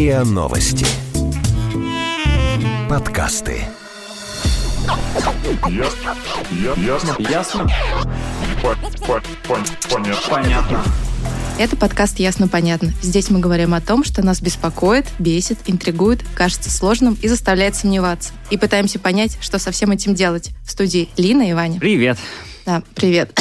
РИА Новости. Подкасты. Ясно. Ясно. Ясно? По- по- пон- Понятно. Понятно. Это подкаст «Ясно-понятно». Здесь мы говорим о том, что нас беспокоит, бесит, интригует, кажется сложным и заставляет сомневаться. И пытаемся понять, что со всем этим делать. В студии Лина и Ваня. Привет. Да, привет.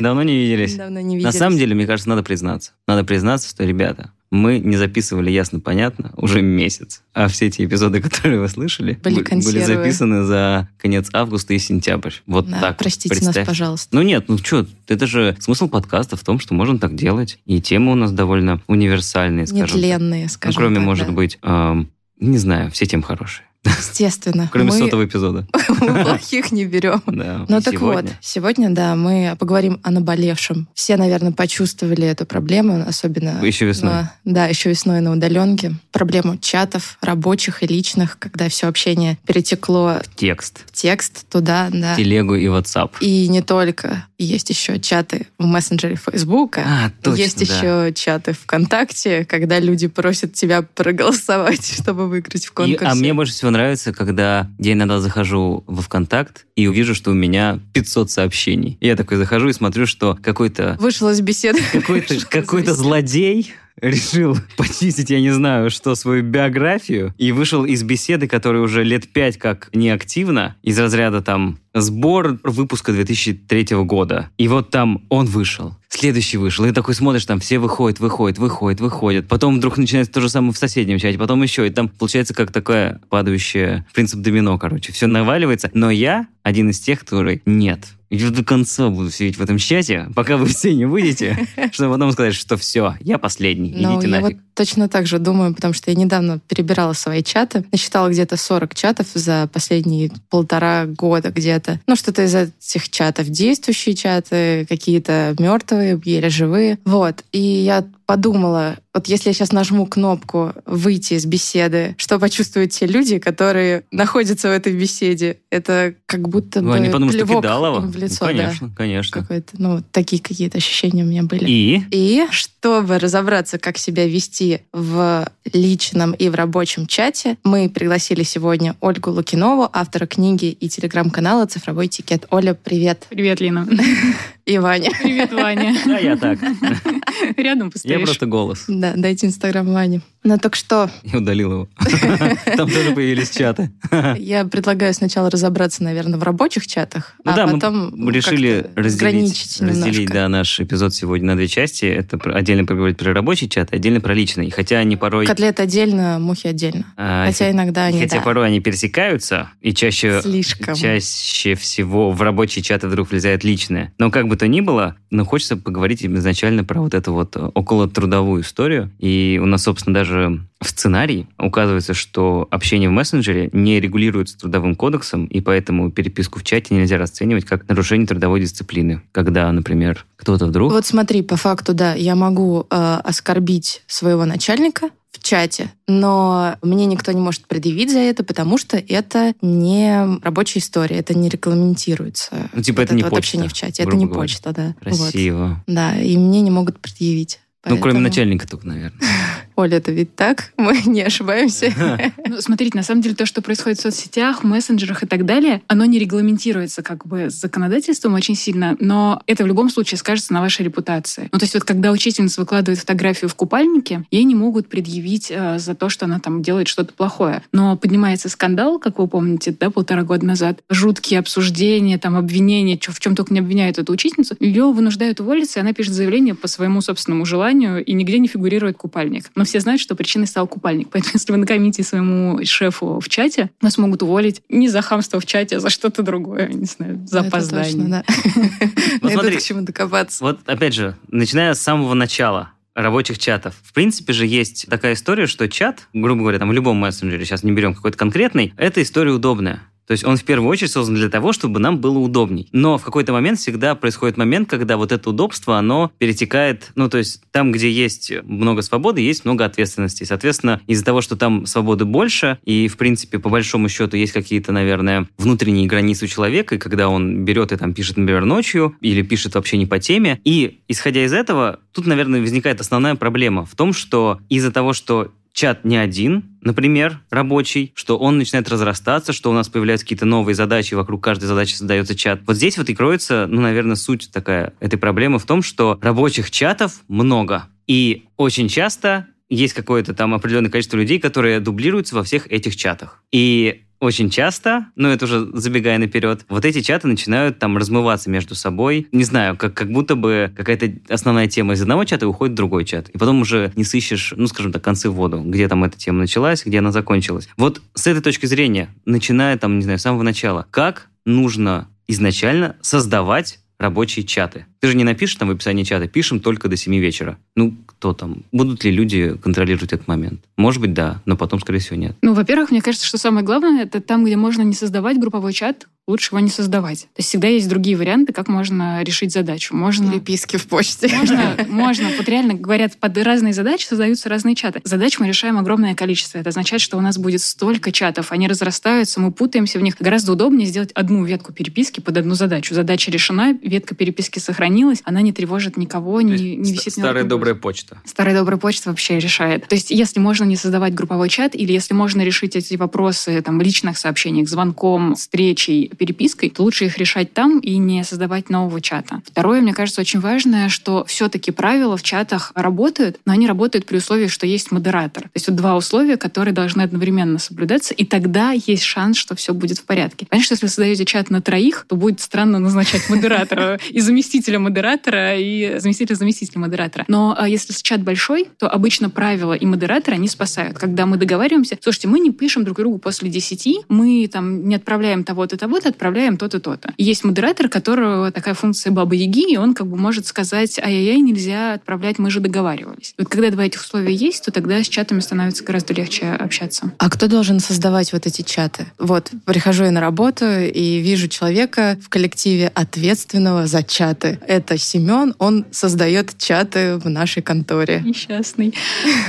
Давно не виделись. Давно не На виделись. самом деле, мне кажется, надо признаться. Надо признаться, что, ребята, мы не записывали ясно-понятно уже месяц. А все эти эпизоды, которые вы слышали, Были бы- были записаны за конец августа и сентябрь. Вот Да, так. простите Представь. нас, пожалуйста. Ну нет, ну что, это же смысл подкаста в том, что можно так делать. И темы у нас довольно универсальные, скажем. Нетленные, Ну, скажем кроме, так, может да. быть, эм, не знаю, все темы хорошие. Естественно. Кроме мы, сотого эпизода. мы плохих не берем. Да. Ну И так сегодня. вот, сегодня, да, мы поговорим о наболевшем. Все, наверное, почувствовали эту проблему, особенно... Еще весной. на- да, еще весной на удаленке. Проблему чатов, рабочих и личных, когда все общение перетекло Текст, в текст туда, да. телегу и WhatsApp. И не только. Есть еще чаты в мессенджере Фейсбука. А, точно, Есть да. еще чаты ВКонтакте, когда люди просят тебя проголосовать, чтобы выиграть в И- конкурсе. а мне больше всего нравится, когда я иногда захожу во ВКонтакт и увижу, что у меня 500 сообщений. И я такой захожу и смотрю, что какой-то Вышел из беседы. какой-то беседы. злодей решил почистить, я не знаю, что, свою биографию, и вышел из беседы, которая уже лет пять как неактивна, из разряда там сбор выпуска 2003 года. И вот там он вышел. Следующий вышел. И такой смотришь, там все выходят, выходят, выходят, выходят. Потом вдруг начинается то же самое в соседнем чате, потом еще. И там получается как такая падающая принцип домино, короче. Все наваливается. Но я один из тех, который нет. Я до конца буду сидеть в этом чате, пока вы все не выйдете, чтобы потом сказать, что все, я последний, Ну, идите нафиг. Точно так же думаю, потому что я недавно перебирала свои чаты, насчитала где-то 40 чатов за последние полтора года где-то. Ну, что-то из этих чатов действующие чаты, какие-то мертвые, еле живые. Вот. И я подумала, вот если я сейчас нажму кнопку «выйти из беседы», что почувствуют те люди, которые находятся в этой беседе? Это как будто Ну, бы они подумают, что плевок им в лицо, ну, да. конечно, конечно. Какой-то, ну, такие какие-то ощущения у меня были. И И чтобы разобраться, как себя вести в личном и в рабочем чате, мы пригласили сегодня Ольгу Лукинову, автора книги и телеграм-канала «Цифровой этикет». Оля, привет. Привет, Лина. И Ваня. Привет, Ваня. да, я так. Рядом Я постоишь. просто голос. Да, дайте инстаграм Вани. Ну так что, Я удалил его. Там тоже появились чаты. я предлагаю сначала разобраться, наверное, в рабочих чатах, Ну а да, потом мы решили разделить, разделить да, наш эпизод сегодня на две части. Это отдельно поговорить про рабочий чат, отдельно про личный. Хотя они порой... Котлет отдельно, мухи отдельно. а, Хотя иногда они, Хотя да, порой они пересекаются, и чаще, слишком. чаще всего в рабочие чаты вдруг влезает личное. Но как бы то ни было, но хочется поговорить изначально про вот эту вот около трудовую историю. И у нас, собственно, даже в сценарии указывается, что общение в мессенджере не регулируется трудовым кодексом, и поэтому переписку в чате нельзя расценивать как нарушение трудовой дисциплины. Когда, например, кто-то вдруг... Вот смотри, по факту, да, я могу э, оскорбить своего начальника в чате, но мне никто не может предъявить за это, потому что это не рабочая история, это не регламентируется. Ну, типа, Вот это не вот почта, общение в чате, это не говоря. почта, да. Вот. Красиво. Да, и мне не могут предъявить. Ну, кроме Поэтому- начальника только, наверное. Оля, это ведь так? Мы не ошибаемся. Ну, смотрите, на самом деле то, что происходит в соцсетях, мессенджерах и так далее, оно не регламентируется как бы законодательством очень сильно, но это в любом случае скажется на вашей репутации. Ну, то есть вот когда учительница выкладывает фотографию в купальнике, ей не могут предъявить э, за то, что она там делает что-то плохое. Но поднимается скандал, как вы помните, да, полтора года назад, жуткие обсуждения, там, обвинения, чё- в чем только не обвиняют эту учительницу, ее вынуждают уволиться, и она пишет заявление по своему собственному желанию, и нигде не фигурирует купальник. Но все знают, что причиной стал купальник. Поэтому если вы накомите своему шефу в чате, вас могут уволить не за хамство в чате, а за что-то другое, не знаю, за Это опоздание. точно, да. Вот Найдут смотри. к чему докопаться. Вот опять же, начиная с самого начала рабочих чатов. В принципе же есть такая история, что чат, грубо говоря, там в любом мессенджере, сейчас не берем какой-то конкретный, эта история удобная. То есть он в первую очередь создан для того, чтобы нам было удобней. Но в какой-то момент всегда происходит момент, когда вот это удобство, оно перетекает, ну, то есть там, где есть много свободы, есть много ответственности. Соответственно, из-за того, что там свободы больше, и, в принципе, по большому счету есть какие-то, наверное, внутренние границы у человека, и когда он берет и там пишет, например, ночью, или пишет вообще не по теме. И, исходя из этого, тут, наверное, возникает основная проблема в том, что из-за того, что чат не один, например, рабочий, что он начинает разрастаться, что у нас появляются какие-то новые задачи, вокруг каждой задачи создается чат. Вот здесь вот и кроется, ну, наверное, суть такая этой проблемы в том, что рабочих чатов много. И очень часто есть какое-то там определенное количество людей, которые дублируются во всех этих чатах. И очень часто, ну это уже забегая наперед, вот эти чаты начинают там размываться между собой. Не знаю, как, как будто бы какая-то основная тема из одного чата уходит в другой чат. И потом уже не сыщешь, ну скажем так, концы в воду, где там эта тема началась, где она закончилась. Вот с этой точки зрения, начиная там, не знаю, с самого начала, как нужно изначально создавать рабочие чаты. Ты же не напишешь там в описании чата, пишем только до 7 вечера. Ну, кто там? Будут ли люди контролировать этот момент? Может быть, да, но потом, скорее всего, нет. Ну, во-первых, мне кажется, что самое главное, это там, где можно не создавать групповой чат, лучше его не создавать. То есть всегда есть другие варианты, как можно решить задачу. Можно... Переписки в почте. Можно, можно. Вот реально говорят, под разные задачи создаются разные чаты. Задач мы решаем огромное количество. Это означает, что у нас будет столько чатов. Они разрастаются, мы путаемся в них. Гораздо удобнее сделать одну ветку переписки под одну задачу. Задача решена, ветка переписки сохранилась, она не тревожит никого, не, не висит Старая добрая почта. Старая добрая почта вообще решает. То есть если можно не создавать групповой чат, или если можно решить эти вопросы там, в личных сообщениях, звонком, встречей, перепиской, то лучше их решать там и не создавать нового чата. Второе, мне кажется, очень важное, что все-таки правила в чатах работают, но они работают при условии, что есть модератор. То есть вот два условия, которые должны одновременно соблюдаться, и тогда есть шанс, что все будет в порядке. Конечно, если вы создаете чат на троих, то будет странно назначать модератора и заместителя модератора, и заместителя заместителя модератора. Но а, если чат большой, то обычно правила и модераторы, они спасают. Когда мы договариваемся, слушайте, мы не пишем друг другу после 10, мы там не отправляем того-то, того-то, отправляем то-то, то-то. есть модератор, которого такая функция бабы Яги, и он как бы может сказать, ай-яй-яй, нельзя отправлять, мы же договаривались. Вот когда два этих условия есть, то тогда с чатами становится гораздо легче общаться. А кто должен создавать вот эти чаты? Вот, прихожу я на работу и вижу человека в коллективе ответственного за чаты. Это Семен, он создает чаты в нашей конторе. Несчастный.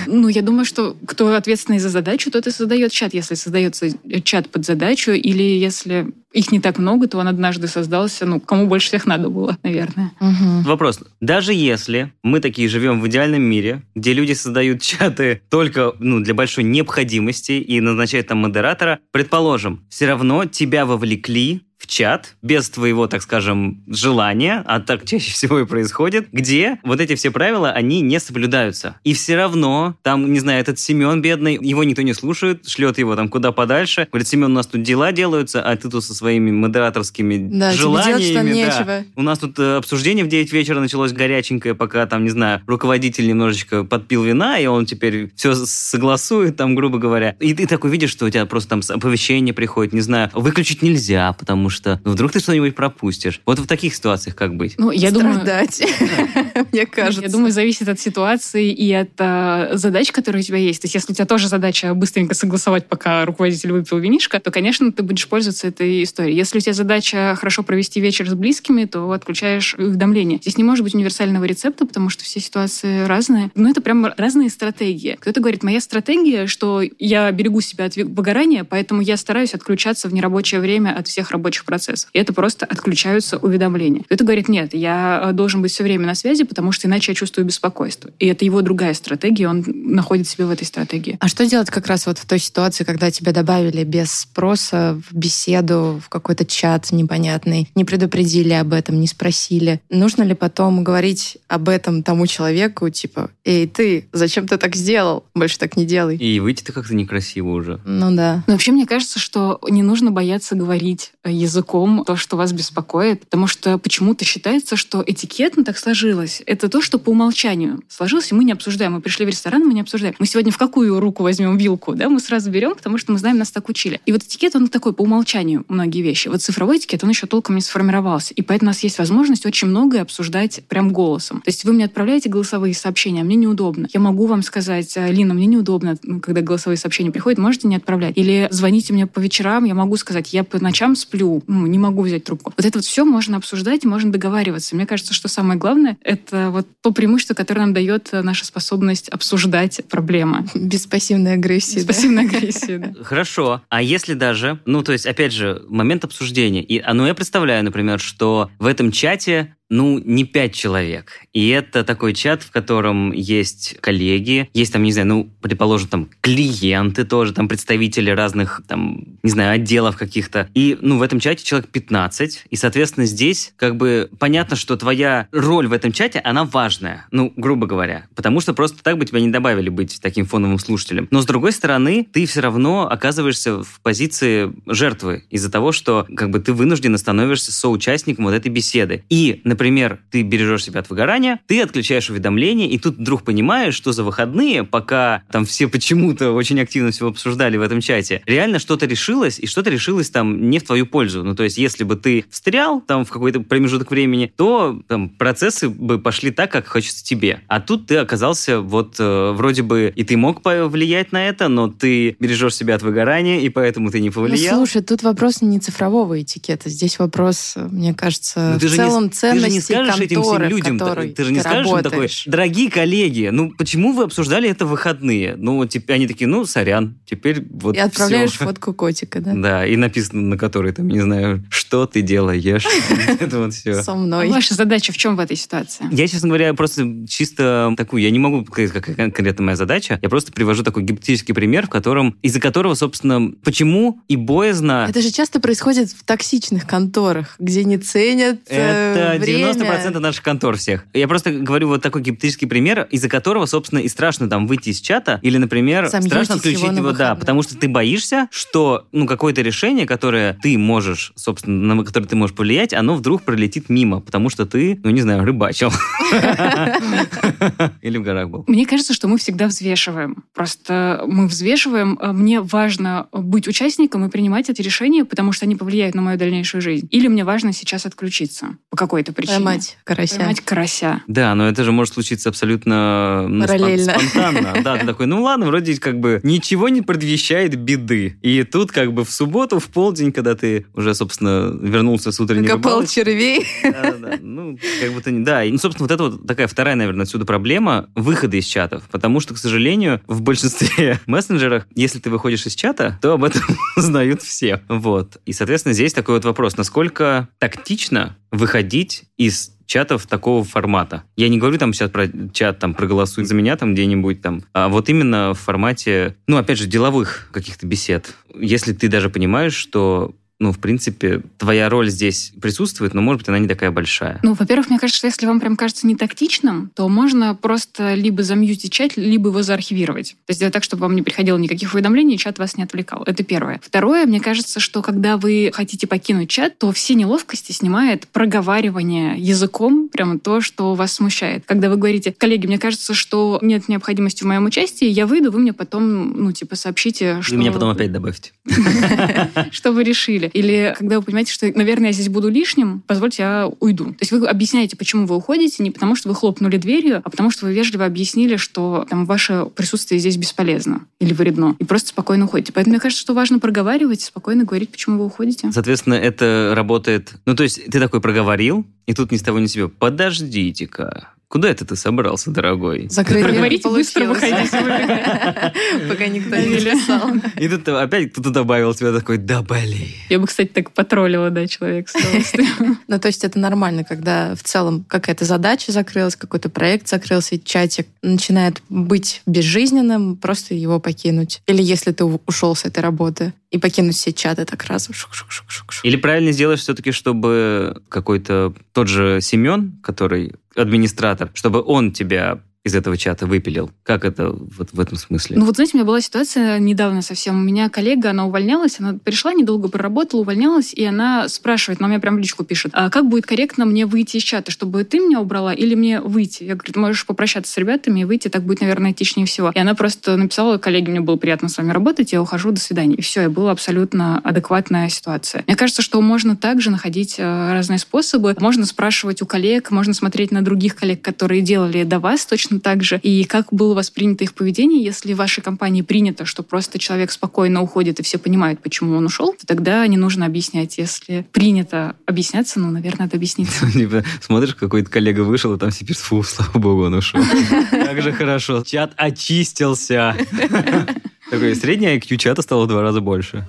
Ну, я думаю, что кто ответственный за задачу, тот и создает чат, если создается чат под задачу, или если их не так много, то он однажды создался, ну, кому больше всех надо было, наверное. Угу. Вопрос. Даже если мы такие живем в идеальном мире, где люди создают чаты только ну, для большой необходимости и назначают там модератора, предположим, все равно тебя вовлекли в чат без твоего, так скажем, желания, а так чаще всего и происходит, где вот эти все правила, они не соблюдаются. И все равно там, не знаю, этот Семен бедный, его никто не слушает, шлет его там куда подальше. Говорит, Семен, у нас тут дела делаются, а ты тут со своими модераторскими да, желаниями. Тебе да. нечего. У нас тут э, обсуждение в 9 вечера началось горяченькое, пока там, не знаю, руководитель немножечко подпил вина, и он теперь все согласует, там, грубо говоря. И ты такой видишь, что у тебя просто там оповещение приходит, не знаю, выключить нельзя, потому что ну, вдруг ты что-нибудь пропустишь. Вот в таких ситуациях как быть? Ну, я Страдать, думаю, мне кажется. Я думаю, зависит от ситуации и от э, задач, которые у тебя есть. То есть, если у тебя тоже задача быстренько согласовать, пока руководитель выпил винишко, то, конечно, ты будешь пользоваться этой историей. Если у тебя задача хорошо провести вечер с близкими, то отключаешь уведомления. Здесь не может быть универсального рецепта, потому что все ситуации разные. Но это прям разные стратегии. Кто-то говорит, моя стратегия, что я берегу себя от выгорания, поэтому я стараюсь отключаться в нерабочее время от всех рабочих рабочих процессов. И это просто отключаются уведомления. Кто-то говорит, нет, я э, должен быть все время на связи, потому что иначе я чувствую беспокойство. И это его другая стратегия, он находит себя в этой стратегии. А что делать как раз вот в той ситуации, когда тебя добавили без спроса в беседу, в какой-то чат непонятный, не предупредили об этом, не спросили? Нужно ли потом говорить об этом тому человеку, типа, эй, ты, зачем ты так сделал? Больше так не делай. И выйти-то как-то некрасиво уже. Ну да. Но вообще, мне кажется, что не нужно бояться говорить язык языком то, что вас беспокоит, потому что почему-то считается, что этикетно так сложилось. Это то, что по умолчанию сложилось, и мы не обсуждаем. Мы пришли в ресторан, мы не обсуждаем. Мы сегодня в какую руку возьмем вилку, да? Мы сразу берем, потому что мы знаем, нас так учили. И вот этикет, он такой по умолчанию многие вещи. Вот цифровой этикет, он еще толком не сформировался. И поэтому у нас есть возможность очень многое обсуждать прям голосом. То есть вы мне отправляете голосовые сообщения, а мне неудобно. Я могу вам сказать, «А, Лина, мне неудобно, когда голосовые сообщения приходят, можете не отправлять. Или звоните мне по вечерам, я могу сказать, я по ночам сплю, ну, не могу взять трубку. Вот это вот все можно обсуждать, можно договариваться. Мне кажется, что самое главное — это вот то преимущество, которое нам дает наша способность обсуждать проблемы. Без пассивной агрессии. Без да? пассивной агрессии, да. Хорошо. А если даже, ну, то есть, опять же, момент обсуждения. И, а, ну, я представляю, например, что в этом чате ну, не пять человек. И это такой чат, в котором есть коллеги, есть там, не знаю, ну, предположим, там клиенты тоже, там представители разных, там, не знаю, отделов каких-то. И, ну, в этом чате человек 15. И, соответственно, здесь как бы понятно, что твоя роль в этом чате, она важная. Ну, грубо говоря. Потому что просто так бы тебя не добавили быть таким фоновым слушателем. Но, с другой стороны, ты все равно оказываешься в позиции жертвы из-за того, что как бы ты вынужденно становишься соучастником вот этой беседы. И, например, ты бережешь себя от выгорания, ты отключаешь уведомления, и тут вдруг понимаешь, что за выходные, пока там все почему-то очень активно все обсуждали в этом чате, реально что-то решилось, и что-то решилось там не в твою пользу. Ну, то есть, если бы ты встрял там в какой-то промежуток времени, то там процессы бы пошли так, как хочется тебе. А тут ты оказался вот э, вроде бы и ты мог повлиять на это, но ты бережешь себя от выгорания, и поэтому ты не Ну, повлиял. слушай, тут вопрос не цифрового этикета. Здесь вопрос, мне кажется, Ну, ты в целом не, ценности же не скажешь этим всем конторы, людям, ты же не ты скажешь им такой, работаешь. дорогие коллеги, ну почему вы обсуждали это в выходные? Ну, типа, они такие, ну, сорян, теперь вот И отправляешь всё. фотку котика, да? Да, и написано на которой, там, не знаю, что ты делаешь. Это вот все. Со мной. Ваша задача в чем в этой ситуации? Я, честно говоря, просто чисто такую, я не могу сказать, какая конкретно моя задача, я просто привожу такой гипотетический пример, в котором, из-за которого, собственно, почему и боязно... Это же часто происходит в токсичных конторах, где не ценят э, Это время. 90% наших контор всех. Я просто говорю вот такой гипотетический пример, из-за которого, собственно, и страшно там выйти из чата, или, например, Замьютить страшно отключить его да, потому что ты боишься, что, ну, какое-то решение, которое ты можешь, собственно, на которое ты можешь повлиять, оно вдруг пролетит мимо, потому что ты, ну, не знаю, рыбачил. Или в горах был. Мне кажется, что мы всегда взвешиваем. Просто мы взвешиваем. а Мне важно быть участником и принимать эти решения, потому что они повлияют на мою дальнейшую жизнь. Или мне важно сейчас отключиться по какой-то причине. Поймать карася. Поймать карася. Да, но это же может случиться абсолютно ну, спон- Параллельно. спонтанно. Да, ты такой, ну ладно, вроде как бы ничего не предвещает беды. И тут как бы в субботу, в полдень, когда ты уже, собственно, вернулся с утренней Копал рыбалки, червей. Да-да-да. Ну, как будто не... Да, и, ну, собственно, вот это вот такая вторая, наверное, отсюда проблема выхода из чатов. Потому что, к сожалению, в большинстве мессенджерах, если ты выходишь из чата, то об этом знают все. Вот. И, соответственно, здесь такой вот вопрос. Насколько тактично выходить из чатов такого формата. Я не говорю там сейчас про чат, там, проголосуй за меня там где-нибудь там, а вот именно в формате, ну, опять же, деловых каких-то бесед. Если ты даже понимаешь, что ну, в принципе, твоя роль здесь присутствует, но, может быть, она не такая большая. Ну, во-первых, мне кажется, что если вам прям кажется не тактичным, то можно просто либо замьютить чат, либо его заархивировать. То есть сделать так, чтобы вам не приходило никаких уведомлений, и чат вас не отвлекал. Это первое. Второе, мне кажется, что когда вы хотите покинуть чат, то все неловкости снимает проговаривание языком, прямо то, что вас смущает. Когда вы говорите, коллеги, мне кажется, что нет необходимости в моем участии, я выйду, вы мне потом, ну, типа, сообщите, что... Вы меня потом опять добавьте. что вы решили. Или когда вы понимаете, что, наверное, я здесь буду лишним, позвольте, я уйду. То есть вы объясняете, почему вы уходите, не потому что вы хлопнули дверью, а потому что вы вежливо объяснили, что там, ваше присутствие здесь бесполезно или вредно. И просто спокойно уходите. Поэтому мне кажется, что важно проговаривать, спокойно говорить, почему вы уходите. Соответственно, это работает... Ну, то есть ты такой проговорил, и тут ни с того ни с сего. Подождите-ка. Куда это ты собрался, дорогой? Закрыть Говорите, быстро выходите, Пока никто не написал. И тут опять кто-то добавил тебя такой, да блин. Я бы, кстати, так потроллила, да, человек с. Ну, то есть это нормально, когда в целом какая-то задача закрылась, какой-то проект закрылся, и чатик начинает быть безжизненным, просто его покинуть. Или если ты ушел с этой работы, и покинуть все чаты так. Шук-шук-шук-шук-шук. Или правильно сделаешь все-таки, чтобы какой-то тот же Семен, который администратор, чтобы он тебя из этого чата выпилил. Как это вот в этом смысле? Ну вот, знаете, у меня была ситуация недавно совсем. У меня коллега, она увольнялась, она пришла, недолго проработала, увольнялась, и она спрашивает, она мне прям в личку пишет, а как будет корректно мне выйти из чата, чтобы ты меня убрала или мне выйти? Я говорю, можешь попрощаться с ребятами и выйти, так будет, наверное, этичнее всего. И она просто написала, коллеге, мне было приятно с вами работать, я ухожу, до свидания. И все, и была абсолютно адекватная ситуация. Мне кажется, что можно также находить э, разные способы. Можно спрашивать у коллег, можно смотреть на других коллег, которые делали до вас точно так же, и как было воспринято их поведение. Если в вашей компании принято, что просто человек спокойно уходит, и все понимают, почему он ушел, то тогда не нужно объяснять. Если принято объясняться, ну, наверное, надо объясниться. Типа, смотришь, какой-то коллега вышел, и там все пишут, фу, слава богу, он ушел. Как же хорошо. Чат очистился. Такой, средняя IQ чата стало в два раза больше.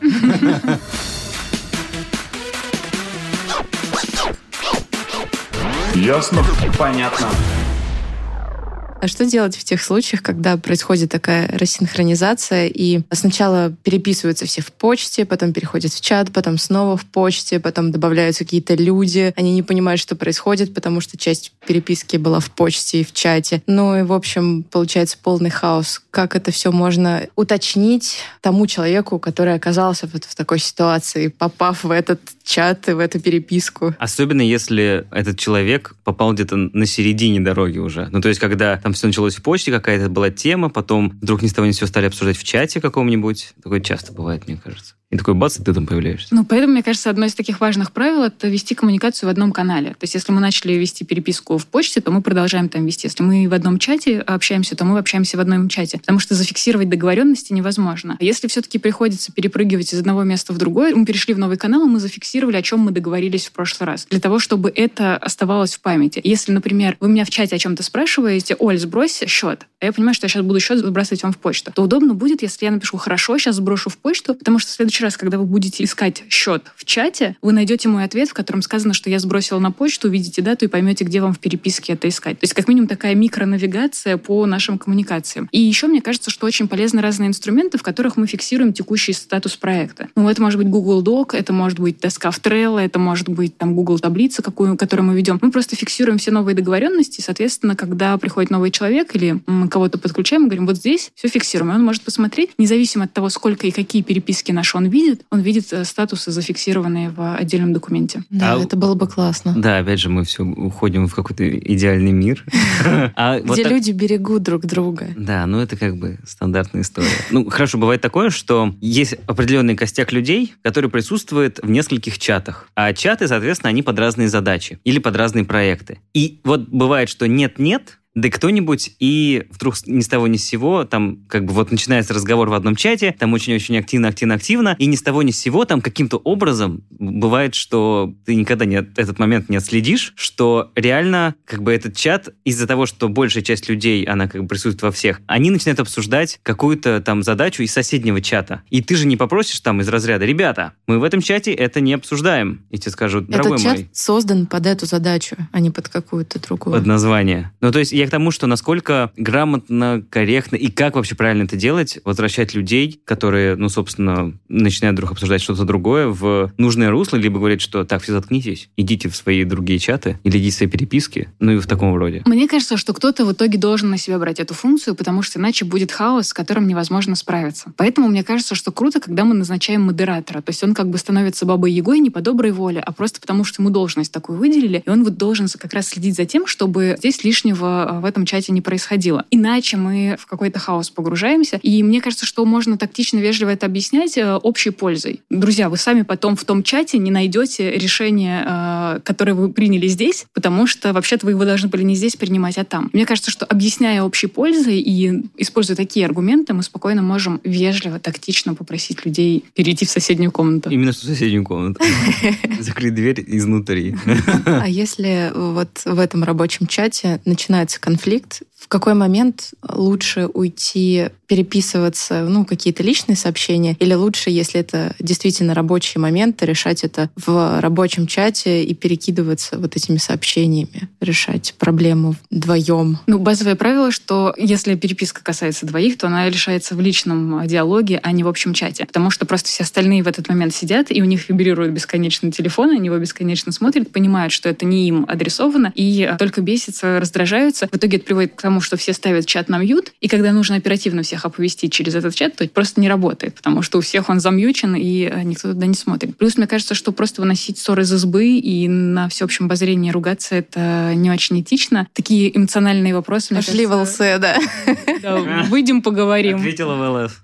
Ясно? Понятно. А что делать в тех случаях, когда происходит такая рассинхронизация, и сначала переписываются все в почте, потом переходят в чат, потом снова в почте, потом добавляются какие-то люди, они не понимают, что происходит, потому что часть переписки была в почте и в чате. Ну и, в общем, получается полный хаос. Как это все можно уточнить тому человеку, который оказался вот в такой ситуации, попав в этот чат в эту переписку? Особенно если этот человек попал где-то на середине дороги уже. Ну, то есть, когда там все началось в почте, какая-то была тема, потом вдруг ни с того ни с сего стали обсуждать в чате каком-нибудь. Такое часто бывает, мне кажется. И такой бац, и ты там появляешься. Ну, поэтому, мне кажется, одно из таких важных правил — это вести коммуникацию в одном канале. То есть, если мы начали вести переписку в почте, то мы продолжаем там вести. Если мы в одном чате общаемся, то мы общаемся в одном чате. Потому что зафиксировать договоренности невозможно. А если все-таки приходится перепрыгивать из одного места в другое, мы перешли в новый канал, и мы зафиксировали, о чем мы договорились в прошлый раз. Для того, чтобы это оставалось в памяти. Если, например, вы меня в чате о чем-то спрашиваете, Оль, сбрось счет, а я понимаю, что я сейчас буду счет сбрасывать вам в почту, то удобно будет, если я напишу, хорошо, сейчас сброшу в почту, потому что в следующий раз, когда вы будете искать счет в чате, вы найдете мой ответ, в котором сказано, что я сбросила на почту, увидите дату и поймете, где вам в переписке это искать. То есть, как минимум, такая микронавигация по нашим коммуникациям. И еще мне кажется, что очень полезны разные инструменты, в которых мы фиксируем текущий статус проекта. Ну, это может быть Google Doc, это может быть доска в Trello, это может быть там Google таблица, какую, которую мы ведем. Мы просто фиксируем все новые договоренности, и, соответственно, когда приходит новый человек или мы кого-то подключаем, мы говорим, вот здесь все фиксируем. И он может посмотреть, независимо от того, сколько и какие переписки наши он видит, он видит э, статусы, зафиксированные в отдельном документе. Да, А- это было бы классно. Да, опять же, мы все уходим в какой-то идеальный мир. А Где люди берегут друг друга. Да, ну это как бы стандартная история. Ну, хорошо, бывает такое, что есть определенный костяк людей, который присутствует в нескольких чатах. А чаты, соответственно, они под разные задачи или под разные проекты. И вот бывает, что нет-нет, да кто-нибудь и вдруг ни с того ни с сего, там как бы вот начинается разговор в одном чате, там очень-очень активно-активно-активно, и ни с того ни с сего там каким-то образом бывает, что ты никогда не, от- этот момент не отследишь, что реально как бы этот чат из-за того, что большая часть людей, она как бы присутствует во всех, они начинают обсуждать какую-то там задачу из соседнего чата. И ты же не попросишь там из разряда, ребята, мы в этом чате это не обсуждаем. И тебе скажут, дорогой Этот чат мой, создан под эту задачу, а не под какую-то другую. под название. Ну, то есть я к тому, что насколько грамотно, корректно и как вообще правильно это делать, возвращать людей, которые, ну, собственно, начинают вдруг обсуждать что-то другое в нужное русло, либо говорить, что так, все заткнитесь, идите в свои другие чаты или идите в свои переписки, ну и в таком роде. Мне кажется, что кто-то в итоге должен на себя брать эту функцию, потому что иначе будет хаос, с которым невозможно справиться. Поэтому мне кажется, что круто, когда мы назначаем модератора. То есть он как бы становится бабой Егой не по доброй воле, а просто потому, что ему должность такую выделили, и он вот должен как раз следить за тем, чтобы здесь лишнего в этом чате не происходило. Иначе мы в какой-то хаос погружаемся. И мне кажется, что можно тактично, вежливо это объяснять э, общей пользой. Друзья, вы сами потом в том чате не найдете решение, э, которое вы приняли здесь, потому что вообще-то вы его должны были не здесь принимать, а там. Мне кажется, что объясняя общей пользой и используя такие аргументы, мы спокойно можем вежливо, тактично попросить людей перейти в соседнюю комнату. Именно в соседнюю комнату. Закрыть дверь изнутри. А если вот в этом рабочем чате начинается конфликт, в какой момент лучше уйти переписываться, ну, какие-то личные сообщения, или лучше, если это действительно рабочие моменты, решать это в рабочем чате и перекидываться вот этими сообщениями, решать проблему вдвоем? Ну, базовое правило, что если переписка касается двоих, то она решается в личном диалоге, а не в общем чате. Потому что просто все остальные в этот момент сидят, и у них вибрирует бесконечно телефон, они его бесконечно смотрят, понимают, что это не им адресовано, и только бесятся, раздражаются. В итоге это приводит к тому, что все ставят чат на мьют, и когда нужно оперативно всех оповестить через этот чат, то это просто не работает, потому что у всех он замьючен, и э, никто туда не смотрит. Плюс, мне кажется, что просто выносить ссоры из избы и на всеобщем обозрении ругаться, это не очень этично. Такие эмоциональные вопросы, Пошли кажется, волсы, да. да, выйдем поговорим. Ответила в ЛС.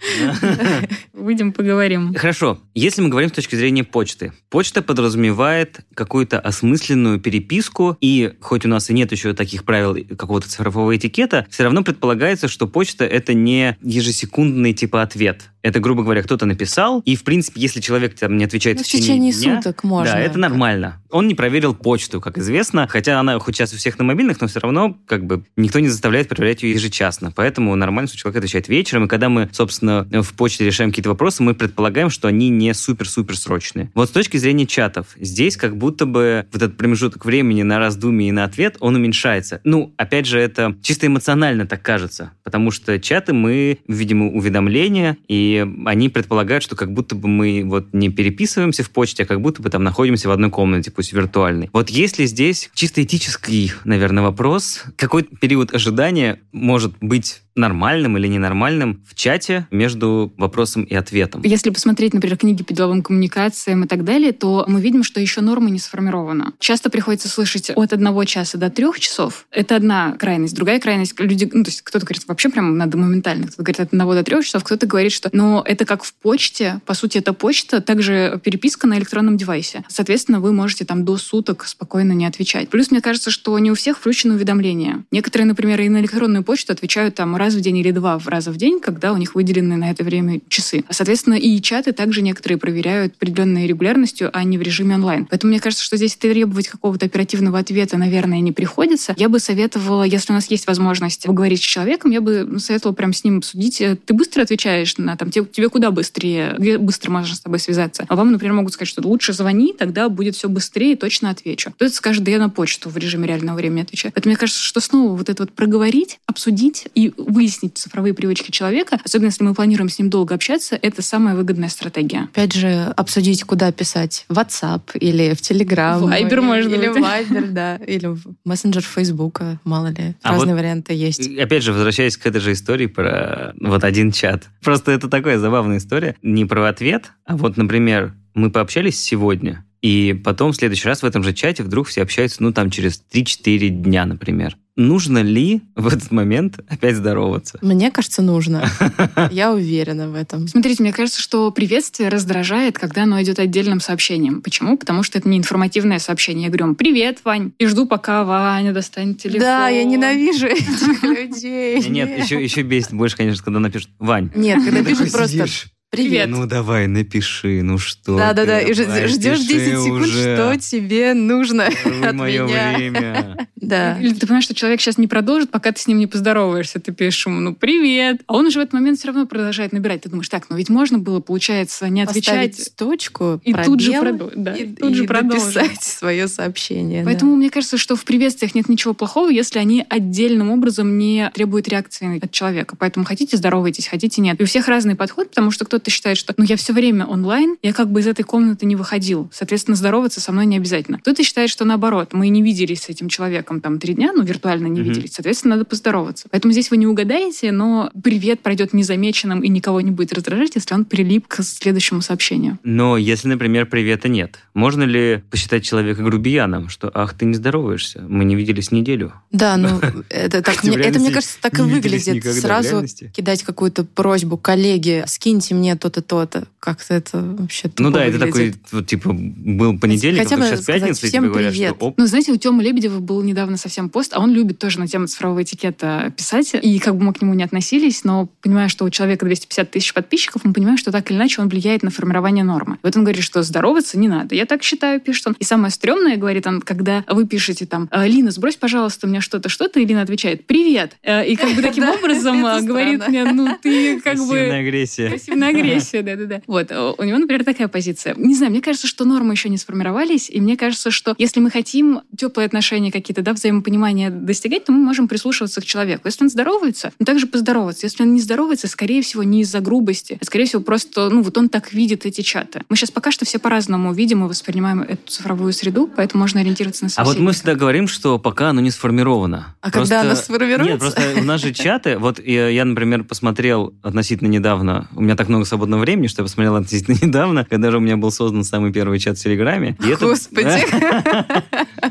Выйдем поговорим. Хорошо. Если мы говорим с точки зрения почты. Почта подразумевает какую-то осмысленную переписку, и хоть у нас и нет еще таких правил какого-то цифрового этикета, все равно предполагается, что почта — это не ежесекундный типа ответ. Это, грубо говоря, кто-то написал, и, в принципе, если человек там не отвечает Ну, в в течение дня, суток можно. Да, это нормально. Он не проверил почту, как известно, хотя она хоть сейчас у всех на мобильных, но все равно как бы никто не заставляет проверять ее ежечасно. Поэтому нормально, что человек отвечает вечером, и когда мы, собственно, в почте решаем какие-то вопросы, мы предполагаем, что они не супер-супер срочные. Вот с точки зрения чатов, здесь как будто бы вот этот промежуток времени на раздумие и на ответ, он уменьшается. Ну, опять же, это чисто эмоционально так кажется, потому что чаты мы видим уведомления, и они предполагают, что как будто бы мы вот не переписываемся в почте, а как будто бы там находимся в одной комнате, пусть виртуальной. Вот если здесь чисто этический, наверное, вопрос, какой период ожидания может быть нормальным или ненормальным в чате между вопросом и ответом. Если посмотреть, например, книги по деловым коммуникациям и так далее, то мы видим, что еще норма не сформирована. Часто приходится слышать от одного часа до трех часов. Это одна крайность. Другая крайность, люди, ну, то есть кто-то говорит, вообще прям надо моментально. Кто-то говорит от одного до трех часов, кто-то говорит, что ну, это как в почте. По сути, это почта, также переписка на электронном девайсе. Соответственно, вы можете там до суток спокойно не отвечать. Плюс, мне кажется, что не у всех включены уведомления. Некоторые, например, и на электронную почту отвечают там раз в день или два раза в день, когда у них выделены на это время часы. Соответственно, и чаты также некоторые проверяют определенной регулярностью, а не в режиме онлайн. Поэтому мне кажется, что здесь требовать какого-то оперативного ответа, наверное, не приходится. Я бы советовала, если у нас есть возможность поговорить с человеком, я бы советовала прям с ним обсудить. Ты быстро отвечаешь на там, тебе, тебе куда быстрее, где быстро можно с тобой связаться. А вам, например, могут сказать, что лучше звони, тогда будет все быстрее, точно отвечу. Кто-то скажет, да я на почту в режиме реального времени отвечаю. Поэтому мне кажется, что снова вот это вот проговорить, обсудить и выяснить цифровые привычки человека, особенно если мы планируем с ним долго общаться, это самая выгодная стратегия. Опять же, обсудить, куда писать. В WhatsApp или в Telegram. Или, может или в Viber, да. Или в мессенджер Фейсбука, мало ли. А Разные вот варианты есть. Опять же, возвращаясь к этой же истории про вот один чат. Просто это такая забавная история. Не про ответ, а вот, например, мы пообщались сегодня, и потом в следующий раз в этом же чате вдруг все общаются, ну, там, через 3-4 дня, например. Нужно ли в этот момент опять здороваться? Мне кажется, нужно. Я уверена в этом. Смотрите, мне кажется, что приветствие раздражает, когда оно идет отдельным сообщением. Почему? Потому что это не информативное сообщение. Я говорю привет, Вань. И жду, пока Ваня достанет телефон. Да, я ненавижу этих людей. Нет, еще, еще бесит больше, конечно, когда напишут «Вань». Нет, когда пишут просто «Привет». Ну давай, напиши, ну что Да-да-да, ты, и ж- давай, ждешь пиши 10 секунд, уже. что тебе нужно от мое меня. время. Да. Или ты понимаешь, что человек сейчас не продолжит, пока ты с ним не поздороваешься. Ты пишешь ему, ну, привет. А он уже в этот момент все равно продолжает набирать. Ты думаешь, так, ну ведь можно было, получается, не отвечать. Поставить точку, И тут же пробел, продол- да, и, тут же и продолжить. свое сообщение. да. Поэтому мне кажется, что в приветствиях нет ничего плохого, если они отдельным образом не требуют реакции от человека. Поэтому хотите здоровайтесь, хотите нет. И у всех разный подход, потому что кто-то считает, что ну я все время онлайн, я как бы из этой комнаты не выходил. Соответственно, здороваться со мной не обязательно. Кто-то считает, что наоборот, мы не виделись с этим человеком там три дня, ну виртуально не Мгм. виделись. Соответственно, надо поздороваться. Поэтому здесь вы не угадаете, но привет пройдет незамеченным и никого не будет раздражать, если он прилип к следующему сообщению. Но если, например, привета нет, можно ли посчитать человека грубияном, что «ах, ты не здороваешься, мы не виделись неделю»? Да, ну это так, мне- это, мне реальности кажется, так и выглядит. Сразу кидать какую-то просьбу коллеге, скиньте мне то-то, то-то. Как-то это вообще тупо Ну да, это такой, выглядит. вот, типа, был понедельник, Хотя вот бы сейчас сказать пятница, и всем тебе говорят, привет. что оп, Ну, знаете, у Тёмы Лебедева был недавно совсем пост, а он любит тоже на тему цифрового этикета писать. И как бы мы к нему не относились, но понимая, что у человека 250 тысяч подписчиков, мы понимаем, что так или иначе он влияет на формирование нормы. Вот он говорит, что здороваться не надо. Я так считаю, пишет он. И самое стрёмное, говорит он, когда вы пишете там, «Э, Лина, сбрось, пожалуйста, мне что-то, что-то, и Лина отвечает, привет. Э, И как бы таким образом э, говорит мне, ну ты как бы... агрессия. Пассивная агрессия, да-да-да. Вот, э, у него, например, такая позиция. Не знаю, мне кажется, что нормы еще не сформировались, и мне кажется, что если мы хотим теплые отношения какие-то, да, взаимопонимания достигать, то мы можем прислушиваться к человеку. Если он здоровается, ну также поздороваться. Если он не здоровается, скорее всего, не из-за грубости, а скорее всего, просто, ну, вот он так видит эти чаты. Мы сейчас пока что все по-разному видим и воспринимаем эту цифровую среду, поэтому можно ориентироваться на А вот мы собеседника. всегда говорим, что пока оно не сформировано. А когда оно сформируется? Нет, просто у нас же чаты. Вот я, например, посмотрел относительно недавно, у меня так много свободного времени, что я посмотрел относительно недавно, когда же у меня был создан самый первый чат в Телеграме. И это- Господи.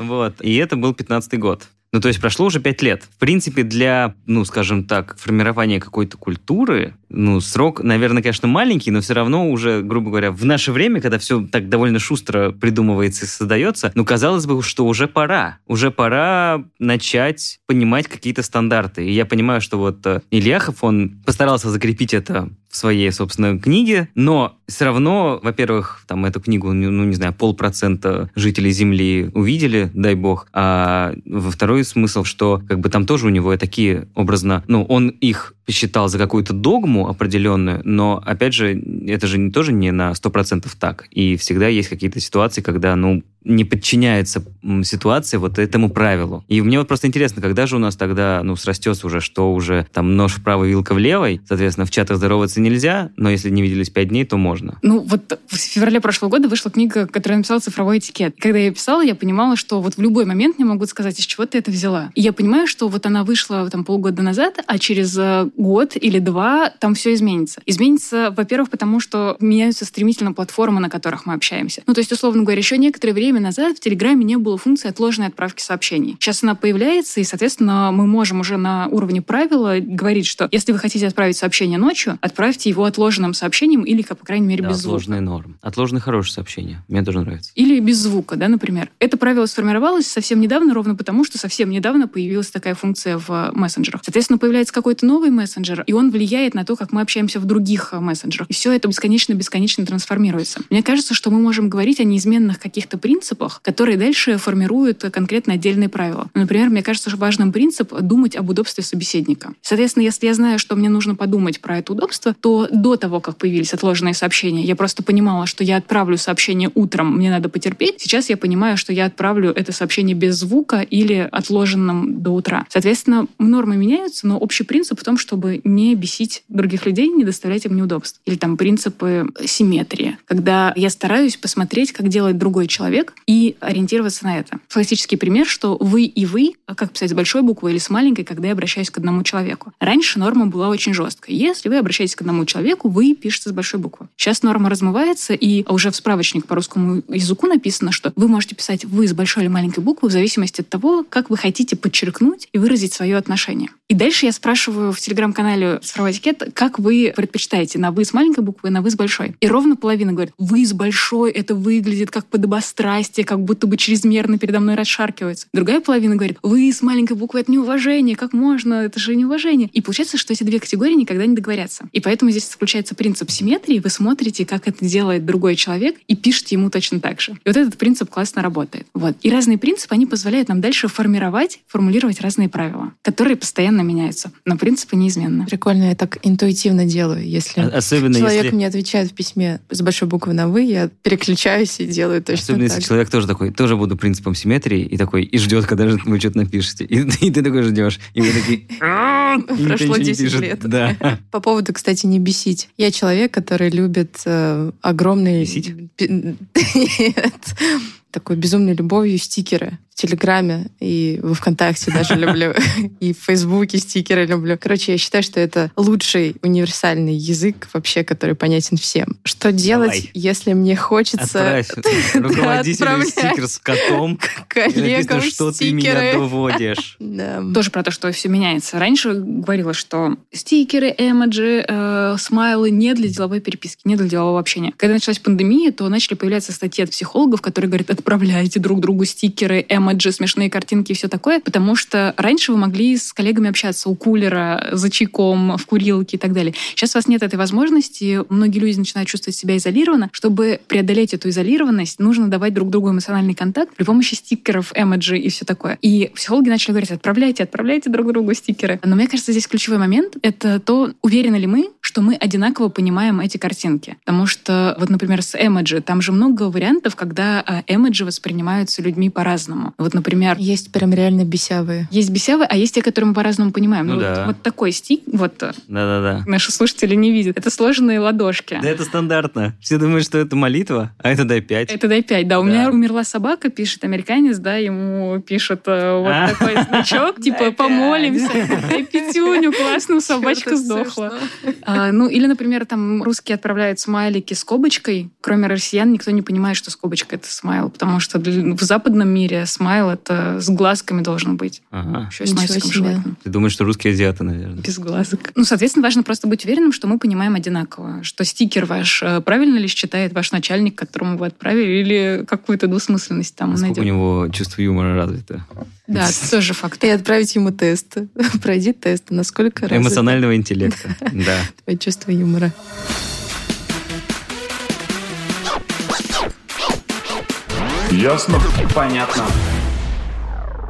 Вот. И это был 15 год. Ну, то есть прошло уже пять лет. В принципе, для, ну, скажем так, формирования какой-то культуры, ну, срок, наверное, конечно, маленький, но все равно уже, грубо говоря, в наше время, когда все так довольно шустро придумывается и создается, ну, казалось бы, что уже пора. Уже пора начать понимать какие-то стандарты. И я понимаю, что вот э, Ильяхов, он постарался закрепить это в своей, собственно, книге, но все равно, во-первых, там эту книгу, ну, ну, не знаю, полпроцента жителей Земли увидели, дай бог, а во второй смысл, что как бы там тоже у него такие образно, ну, он их считал за какую-то догму определенную, но, опять же, это же не, тоже не на 100% так. И всегда есть какие-то ситуации, когда, ну, не подчиняется ситуация вот этому правилу. И мне вот просто интересно, когда же у нас тогда, ну, срастется уже, что уже там нож в правой, вилка в левой, соответственно, в чатах здороваться нельзя, но если не виделись пять дней, то можно. Ну, вот в феврале прошлого года вышла книга, которая написала «Цифровой этикет». Когда я ее писала, я понимала, что вот в любой момент мне могут сказать, из чего ты это взяла. И я понимаю, что вот она вышла там полгода назад, а через э, год или два там все изменится. Изменится, во-первых, потому что меняются стремительно платформы, на которых мы общаемся. Ну, то есть, условно говоря, еще некоторое время назад в Телеграме не было функции отложенной отправки сообщений. Сейчас она появляется, и, соответственно, мы можем уже на уровне правила говорить, что если вы хотите отправить сообщение ночью, отправьте его отложенным сообщением или, по крайней мере, да, без звука. Отложенные нормы. Отложенные хорошие сообщения. Мне тоже нравится. Или без звука, да, например. Это правило сформировалось совсем недавно, ровно потому, что совсем недавно появилась такая функция в мессенджерах. Соответственно, появляется какой-то новый мессенджер, и он влияет на то, как мы общаемся в других мессенджерах. И все это бесконечно-бесконечно трансформируется. Мне кажется, что мы можем говорить о неизменных каких-то принципах, которые дальше формируют конкретно отдельные правила. Например, мне кажется, что важным принцип — думать об удобстве собеседника. Соответственно, если я знаю, что мне нужно подумать про это удобство, то до того, как появились отложенные сообщения, я просто понимала, что я отправлю сообщение утром, мне надо потерпеть. Сейчас я понимаю, что я отправлю это сообщение без звука или отложенным до утра. Соответственно, нормы меняются, но общий принцип в том, чтобы не бесить других людей, не доставлять им неудобств. Или там принципы симметрии, когда я стараюсь посмотреть, как делает другой человек, и ориентироваться на это. Классический пример, что вы и вы, как писать с большой буквы или с маленькой, когда я обращаюсь к одному человеку. Раньше норма была очень жесткая. Если вы обращаетесь к одному человеку, вы пишете с большой буквы. Сейчас норма размывается, и уже в справочник по русскому языку написано, что вы можете писать «вы» с большой или маленькой буквы в зависимости от того, как вы хотите подчеркнуть и выразить свое отношение. И дальше я спрашиваю в телеграм-канале «Цифровой этикет», как вы предпочитаете, на «вы» с маленькой буквы, на «вы» с большой. И ровно половина говорит «вы» с большой, это выглядит как подобострастие, как будто бы чрезмерно передо мной расшаркивается. Другая половина говорит «вы» с маленькой буквы, это неуважение, как можно, это же неуважение. И получается, что эти две категории никогда не договорятся. И поэтому здесь включается принцип симметрии, вы смотрите, как это делает другой человек, и пишете ему точно так же. И вот этот принцип классно работает. Вот. И разные принципы, они позволяют нам дальше формировать, формулировать разные правила, которые постоянно меняются, но принципы неизменны. Прикольно, я так интуитивно делаю. Если А- Особенно человек если... мне отвечает в письме с большой буквы на «вы», я переключаюсь и делаю точно Особенно так если же. Человек тоже такой, тоже буду принципом симметрии, и такой, и ждет, когда же вы что-то напишете. И, и ты такой ждешь. И вы такие... Прошло ничего не 10 пишет. лет. Да. По поводу, кстати, не бесить. Я человек, который любит э, огромные... Бесить? Бе- Нет. Такой безумной любовью стикеры Телеграме и во ВКонтакте даже люблю. И в Фейсбуке стикеры люблю. Короче, я считаю, что это лучший универсальный язык вообще, который понятен всем. Что делать, Давай. если мне хочется Отправь руководителю стикер с котом. коллегам что ты меня доводишь. Тоже про то, что все меняется. Раньше говорила, что стикеры, эмоджи, э, смайлы не для деловой переписки, не для делового общения. Когда началась пандемия, то начали появляться статьи от психологов, которые говорят, отправляйте друг другу стикеры, эмоджи, смешные картинки и все такое, потому что раньше вы могли с коллегами общаться у кулера, за чайком, в курилке и так далее. Сейчас у вас нет этой возможности, многие люди начинают чувствовать себя изолированно. Чтобы преодолеть эту изолированность, нужно давать друг другу эмоциональный контакт при помощи стикеров, эмоджи и все такое. И психологи начали говорить, отправляйте, отправляйте друг другу стикеры. Но мне кажется, здесь ключевой момент — это то, уверены ли мы, что мы одинаково понимаем эти картинки. Потому что, вот, например, с эмоджи, там же много вариантов, когда а, эмоджи воспринимаются людьми по-разному. Вот, например, Есть прям реально бесявые. есть бесявые, а есть те, которые мы по-разному понимаем. Ну вот, да. вот такой стик, вот э, Да-да-да. наши слушатели не видят. Это сложенные ладошки. Да это стандартно. Все думают, что это молитва, а это дай пять. Это дай пять, да. У Да. меня умерла собака, пишет американец, да, ему пишет э, вот А. такой значок, типа помолимся, дай пятюню, классно, собачка сдохла. А, ну, или, например, там русские отправляют смайлики с скобочкой. Кроме россиян никто не понимает, что скобочка — это смайл, потому что в западном мире смайл это с глазками должен быть. Ага. Еще и с носиком желательно. Ты думаешь, что русские азиаты, наверное? Без глазок. Ну, соответственно, важно просто быть уверенным, что мы понимаем одинаково, что стикер ваш э, правильно ли считает ваш начальник, которому вы отправили, или какую-то двусмысленность там Насколько у найдет. него чувство юмора развито? Да, это тоже факт. И отправить ему тест. Пройди тест, насколько развито Эмоционального интеллекта. Да. твое чувство юмора. Ясно? Понятно.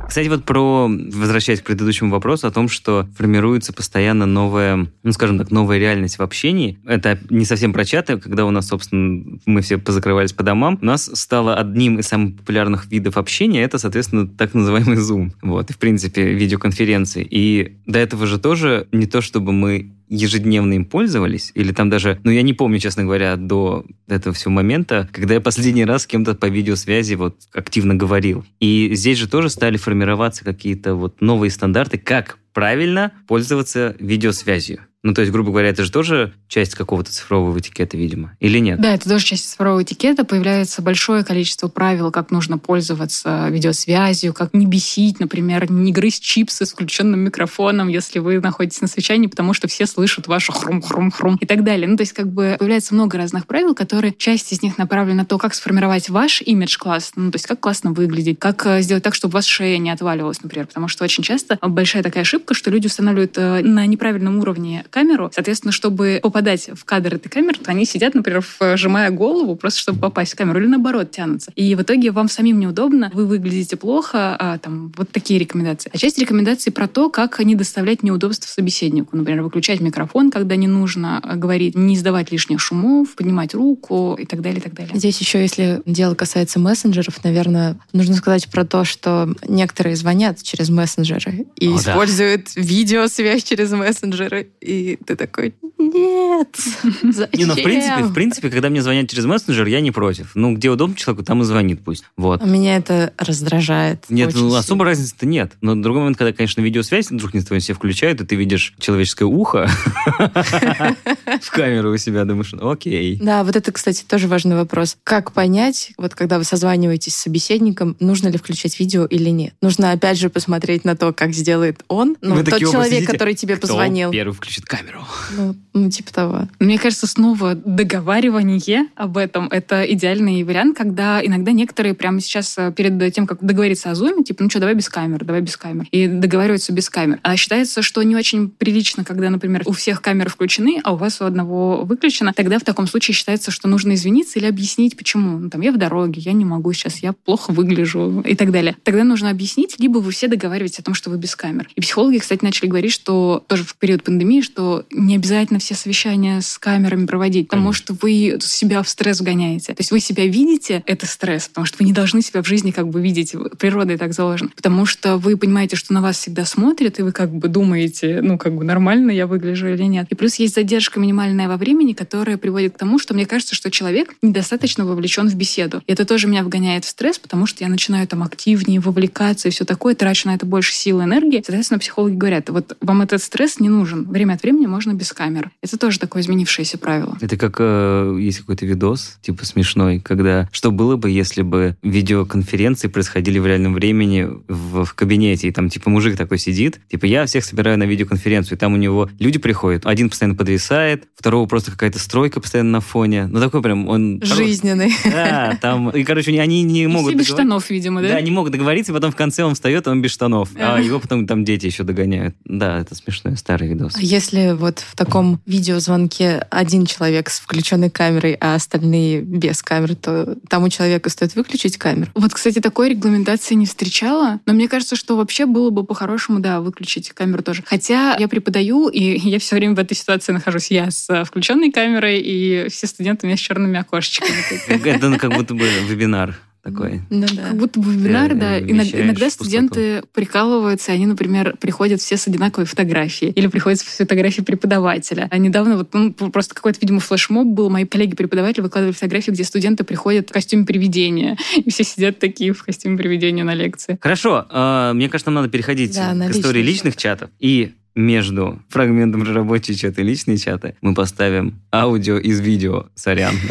Кстати, вот про, возвращаясь к предыдущему вопросу, о том, что формируется постоянно новая, ну, скажем так, новая реальность в общении. Это не совсем про чаты, когда у нас, собственно, мы все позакрывались по домам. У нас стало одним из самых популярных видов общения, это, соответственно, так называемый Zoom. Вот, и, в принципе, видеоконференции. И до этого же тоже не то, чтобы мы ежедневно им пользовались, или там даже, ну, я не помню, честно говоря, до этого всего момента, когда я последний раз с кем-то по видеосвязи вот активно говорил. И здесь же тоже стали формироваться какие-то вот новые стандарты, как правильно пользоваться видеосвязью. Ну, то есть, грубо говоря, это же тоже часть какого-то цифрового этикета, видимо, или нет? Да, это тоже часть цифрового этикета. Появляется большое количество правил, как нужно пользоваться видеосвязью, как не бесить, например, не грызть чипсы с включенным микрофоном, если вы находитесь на свечании, потому что все слышат ваше хрум-хрум-хрум и так далее. Ну, то есть как бы появляется много разных правил, которые часть из них направлена на то, как сформировать ваш имидж классно, ну, то есть как классно выглядеть, как э, сделать так, чтобы у вас шея не отваливалась, например, потому что очень часто большая такая ошибка, что люди устанавливают э, на неправильном уровне камеру, соответственно, чтобы попадать в кадр этой камеры, то они сидят, например, вжимая голову, просто чтобы попасть в камеру, или наоборот тянутся. И в итоге вам самим неудобно, вы выглядите плохо, а, там, вот такие рекомендации. А часть рекомендаций про то, как не доставлять неудобств собеседнику. Например, выключать микрофон, когда не нужно э, говорить, не издавать лишних шумов, поднимать руку и так далее, и так далее. Здесь еще, если дело касается мессенджеров, наверное, нужно сказать про то, что некоторые звонят через мессенджеры и О, да. используют видеосвязь через мессенджеры. И ты такой, нет, зачем? Не, ну, в принципе, в принципе, когда мне звонят через мессенджер, я не против. Ну, где удобно человеку, там и звонит пусть. Вот. А Меня это раздражает. Нет, ну, особо разницы-то нет. Но другой момент, когда, конечно, видеосвязь вдруг не себе включают, и ты видишь человеческое ухо в камеру у себя, думаешь, ну, окей. Да, вот это, кстати, тоже важный вопрос. Как понять, вот когда вы созваниваетесь с собеседником, нужно ли включать видео или нет? Нужно, опять же, посмотреть на то, как сделает он, ну, тот человек, который тебе позвонил. первый включит камеру? Ну, ну, типа того. Мне кажется, снова договаривание об этом — это идеальный вариант, когда иногда некоторые прямо сейчас э, перед тем, как договориться о зуме, типа, ну что, давай без камер, давай без камер. И договариваются без камер. А считается, что не очень прилично, когда, например, у всех камеры включены, а у вас у одного выключено. Тогда в таком случае считается, что нужно извиниться или объяснить, почему. Ну, там, я в дороге, я не могу сейчас, я плохо выгляжу и так далее. Тогда нужно объяснить, либо вы все договариваетесь о том, что вы без камер. И психологи, кстати, начали говорить, что тоже в период пандемии, что не обязательно все совещания с камерами проводить, потому Конечно. что вы себя в стресс вгоняете. То есть вы себя видите, это стресс, потому что вы не должны себя в жизни как бы видеть. Природой так заложено. Потому что вы понимаете, что на вас всегда смотрят, и вы как бы думаете, ну, как бы нормально я выгляжу или нет. И плюс есть задержка минимальная во времени, которая приводит к тому, что мне кажется, что человек недостаточно вовлечен в беседу. И это тоже меня вгоняет в стресс, потому что я начинаю там активнее вовлекаться и все такое, трачу на это больше сил и энергии. Соответственно, психологи говорят, вот вам этот стресс не нужен. Время от времени можно без камер. Это тоже такое изменившееся правило. Это как э, есть какой-то видос, типа смешной, когда что было бы, если бы видеоконференции происходили в реальном времени в, в кабинете, и там типа мужик такой сидит, типа я всех собираю на видеоконференцию, и там у него люди приходят, один постоянно подвисает, второго просто какая-то стройка постоянно на фоне, ну такой прям он... Жизненный. Да, там, и короче, они не И могут без штанов, видимо, да? Да, не могут договориться, и потом в конце он встает, он без штанов. А его потом там дети еще догоняют. Да, это смешной старый видос. А если вот в таком видеозвонке один человек с включенной камерой, а остальные без камеры, то тому человеку стоит выключить камеру? Вот, кстати, такой регламентации не встречала, но мне кажется, что вообще было бы по-хорошему, да, выключить камеру тоже. Хотя я преподаю, и я все время в этой ситуации нахожусь. Я с э, включенной камерой, и все студенты у меня с черными окошечками. Это ну, как будто бы вебинар такой. Ну да. Как будто бы вебинар, да. вещаешь Иногда, иногда студенты прикалываются, они, например, приходят все с одинаковой фотографией. Или приходят с фотографией преподавателя. А недавно вот ну, просто какой-то, видимо, флешмоб был. Мои коллеги-преподаватели выкладывали фотографии, где студенты приходят в костюме привидения. И все сидят такие в костюме привидения на лекции. Хорошо, э, мне кажется, нам надо переходить Да, на к истории личных чатов. И между фрагментом рабочий чат и личные чаты мы поставим аудио из видео. Сорян.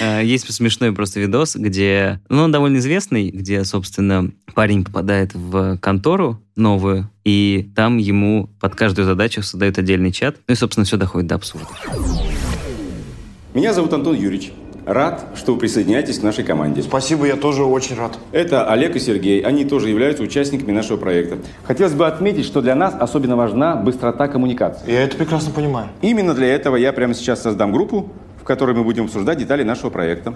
Э, есть смешной просто видос, где... Ну, он довольно известный, где, собственно, парень попадает в контору новую, и там ему под каждую задачу создают отдельный чат. Ну и, собственно, все доходит до абсурда. Меня зовут Антон Юрьевич. Рад, что вы присоединяетесь к нашей команде. Спасибо, я тоже очень рад. Это Олег и Сергей. Они тоже являются участниками нашего проекта. Хотелось бы отметить, что для нас особенно важна быстрота коммуникации. Я это прекрасно понимаю. Именно для этого я прямо сейчас создам группу, в которой мы будем обсуждать детали нашего проекта.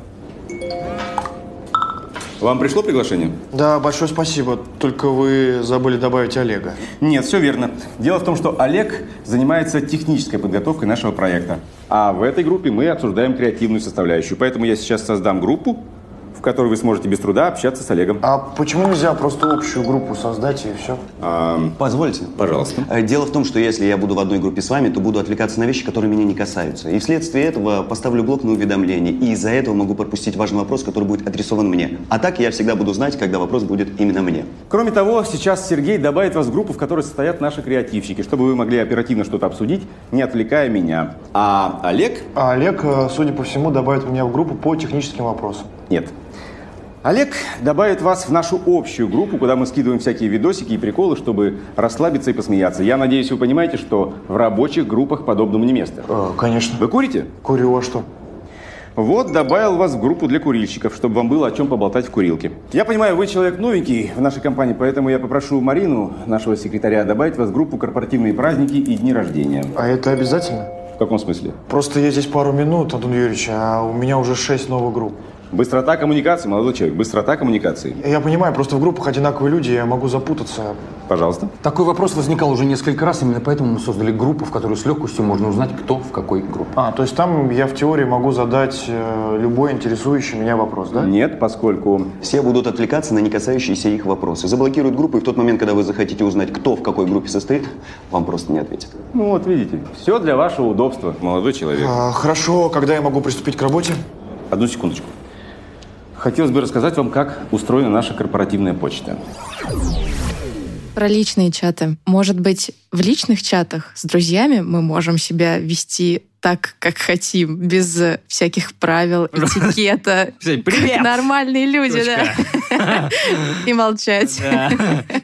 Вам пришло приглашение? Да, большое спасибо. Только вы забыли добавить Олега. Нет, все верно. Дело в том, что Олег занимается технической подготовкой нашего проекта. А в этой группе мы обсуждаем креативную составляющую. Поэтому я сейчас создам группу, которой вы сможете без труда общаться с Олегом. А почему нельзя просто общую группу создать и все? А, Позвольте. пожалуйста. Э, Дело в том, что если я буду в одной группе с вами, то буду отвлекаться на вещи, которые меня не касаются. И вследствие этого поставлю блок на уведомления. И из-за этого могу пропустить важный вопрос, который будет адресован мне. А так я всегда буду знать, когда вопрос будет именно мне. Кроме того, сейчас Сергей добавит вас в группу, в которой состоят наши креативщики, чтобы вы могли оперативно что-то обсудить, не отвлекая меня. А Олег? А Олег, э, судя по всему, добавит меня в группу по техническим вопросам. Нет. Олег добавит вас в нашу общую группу, куда мы скидываем всякие видосики и приколы, чтобы расслабиться и посмеяться. Я надеюсь, вы понимаете, что в рабочих группах подобному не место. Э, конечно. Вы курите? Курю, а что? Вот, добавил вас в группу для курильщиков, чтобы вам было о чем поболтать в курилке. Я понимаю, вы человек новенький в нашей компании, поэтому я попрошу Марину, нашего секретаря, добавить вас в группу корпоративные праздники и дни рождения. А это обязательно? В каком смысле? Просто я здесь пару минут, Антон Юрьевич, а у меня уже шесть новых групп. Быстрота коммуникации, молодой человек, быстрота коммуникации. Я понимаю, просто в группах одинаковые люди, я могу запутаться. Пожалуйста. Такой вопрос возникал уже несколько раз, именно поэтому мы создали группу, в которой с легкостью можно узнать, кто в какой группе. А, то есть там я в теории могу задать э, любой интересующий меня вопрос, да? Нет, поскольку... Все будут отвлекаться на не касающиеся их вопросы. Заблокируют группу, и в тот момент, когда вы захотите узнать, кто в какой группе состоит, вам просто не ответят. Ну вот, видите, все для вашего удобства, молодой человек. А, хорошо, когда я могу приступить к работе? Одну секундочку. Хотелось бы рассказать вам, как устроена наша корпоративная почта. Про личные чаты. Может быть, в личных чатах с друзьями мы можем себя вести так, как хотим, без всяких правил, этикета. Привет! Как нормальные люди, да. И молчать.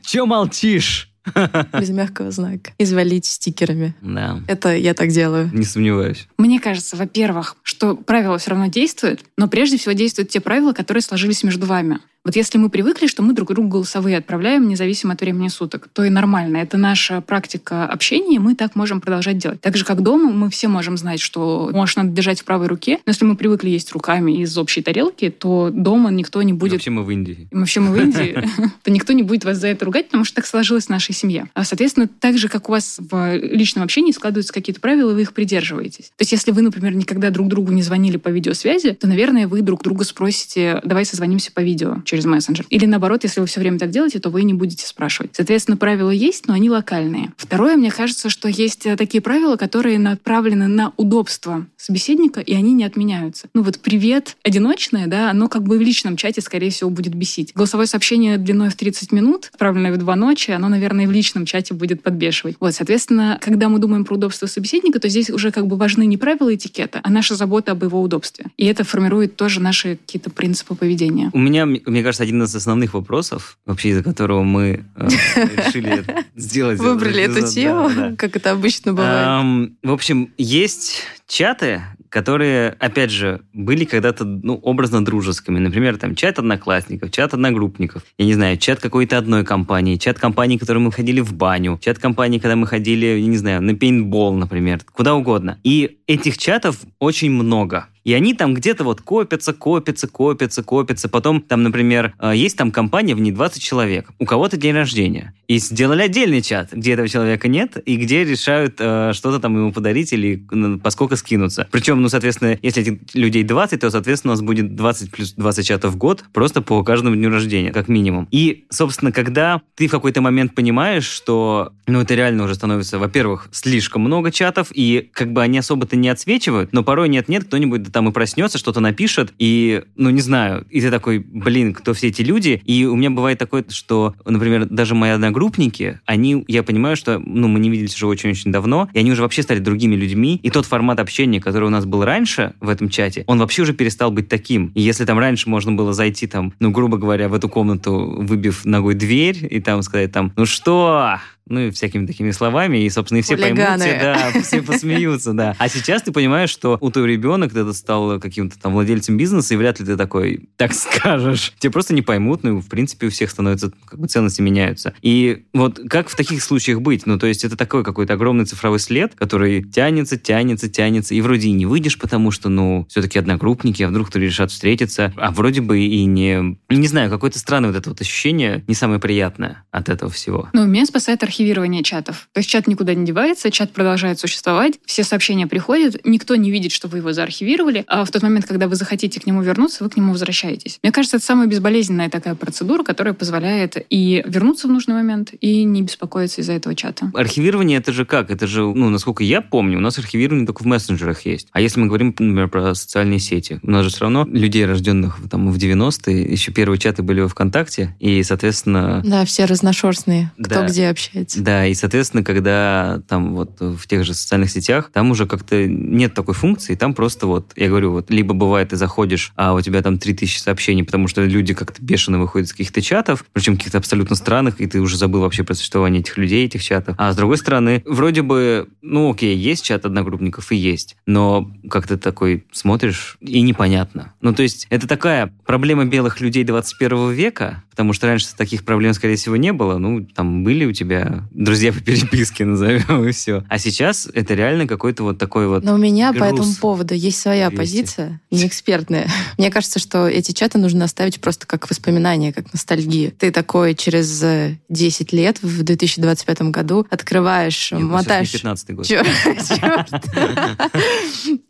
Че молчишь? Без мягкого знака. Извалить стикерами. Да, Это я так делаю. не сомневаюсь. Мне кажется, во-первых, что правила все равно действуют, но прежде всего действуют те правила, которые сложились между вами. Вот если мы привыкли, что мы друг другу голосовые отправляем, независимо от времени суток, то и нормально. Это наша практика общения, и мы так можем продолжать делать. Так же, как дома, мы все можем знать, что может надо держать в правой руке. Но если мы привыкли есть руками из общей тарелки, то дома никто не будет Вообще мы в Индии. и вообще мы в Индии, то никто не будет вас за это ругать, потому что так сложилось в нашей семье. А, Соответственно, так же, как у вас в личном общении складываются какие-то правила, вы их придерживаетесь. То есть, если вы, например, никогда друг другу не звонили по видеосвязи, то, наверное, вы друг друга спросите, давай созвонимся по видео через мессенджер. Или наоборот, если вы все время так делаете, то вы не будете спрашивать. Соответственно, правила есть, но они локальные. Второе, мне кажется, что есть э, такие правила, которые направлены на удобство собеседника, и они не отменяются. Ну вот «привет» одиночное, да, оно как бы в личном чате, скорее всего, будет бесить. Голосовое сообщение длиной в 30 минут, отправленное в два ночи, оно, наверное, в личном чате будет подбешивать. Вот, соответственно, когда мы думаем про удобство собеседника, то здесь уже как бы важны не правила этикета, а наша забота об его удобстве. И это формирует тоже наши какие-то принципы поведения. У меня, мне кажется, один из основных вопросов, вообще из-за которого мы э, решили сделать... Выбрали эту тему, как это обычно бывает. В общем, есть чаты, которые, опять же, были когда-то, ну, образно дружескими. Например, там чат одноклассников, чат одногруппников. Я не знаю, чат какой-то одной компании, чат компании, в которой мы ходили в баню, чат компании, когда мы ходили, я не знаю, на пейнтбол, например, куда угодно. И этих чатов очень много. И они там где-то вот копятся, копятся, копятся, копятся. Потом там, например, э, есть там компания, в ней 20 человек. У кого-то день рождения. И сделали отдельный чат, где этого человека нет, и где решают э, что-то там ему подарить или м, поскольку скинуться. Причем, ну, соответственно, если этих людей 20, то, соответственно, у нас будет 20 плюс 20 чатов в год просто по каждому дню рождения, как минимум. И, собственно, когда ты в какой-то момент понимаешь, что, ну, это реально уже становится, во-первых, слишком много чатов, и как бы они особо-то не отсвечивают, но порой нет-нет, кто-нибудь там и проснется, что-то напишет, и, ну, не знаю, и ты такой, блин, кто все эти люди? И у меня бывает такое, что, например, даже мои одногруппники, они, я понимаю, что, ну, мы не виделись уже очень-очень давно, и они уже вообще стали другими людьми, и тот формат общения, который у нас был раньше в этом чате, он вообще уже перестал быть таким. И если там раньше можно было зайти там, ну, грубо говоря, в эту комнату, выбив ногой дверь, и там сказать там, ну что, ну и всякими такими словами, и, собственно, и все Хулиганы. поймут, да, все посмеются, да. А сейчас ты понимаешь, что у твоего ребенок, ты стал каким-то там владельцем бизнеса, и вряд ли ты такой так скажешь. Тебе просто не поймут, ну, и, в принципе, у всех становятся, как бы, ценности меняются. И вот как в таких случаях быть? Ну, то есть это такой какой-то огромный цифровой след, который тянется, тянется, тянется, и вроде и не выйдешь, потому что, ну, все-таки одногруппники, а вдруг кто решат встретиться, а вроде бы и не... Не знаю, какое-то странное вот это вот ощущение, не самое приятное от этого всего. Ну, меня спасает архивирование чатов. То есть чат никуда не девается, чат продолжает существовать, все сообщения приходят, никто не видит, что вы его заархивировали, а в тот момент, когда вы захотите к нему вернуться, вы к нему возвращаетесь. Мне кажется, это самая безболезненная такая процедура, которая позволяет и вернуться в нужный момент, и не беспокоиться из-за этого чата. Архивирование это же как? Это же, ну, насколько я помню, у нас архивирование только в мессенджерах есть. А если мы говорим, например, про социальные сети, у нас же все равно людей, рожденных там в 90-е, еще первые чаты были во ВКонтакте, и, соответственно... Да, все разношерстные, кто Да. где общается. Да, и, соответственно, когда там вот в тех же социальных сетях, там уже как-то нет такой функции, там просто вот, я говорю, вот, либо бывает, ты заходишь, а у тебя там 3000 сообщений, потому что люди как-то бешено выходят из каких-то чатов, причем каких-то абсолютно странных, и ты уже забыл вообще про существование этих людей, этих чатов. А с другой стороны, вроде бы, ну окей, есть чат одногруппников и есть, но как ты такой смотришь, и непонятно. Ну то есть это такая проблема белых людей 21 века, потому что раньше таких проблем, скорее всего, не было. Ну, там были у тебя друзья по переписке, назовем, и все. А сейчас это реально какой-то вот такой вот... Но у меня по груз этому поводу есть своя 200. позиция, не экспертная. Мне кажется, что эти чаты нужно оставить просто как воспоминания, как ностальгию. Ты такой через э, 10 лет, в 2025 году, открываешь, Нет, мотаешь... сейчас не 15 год. Чёрт.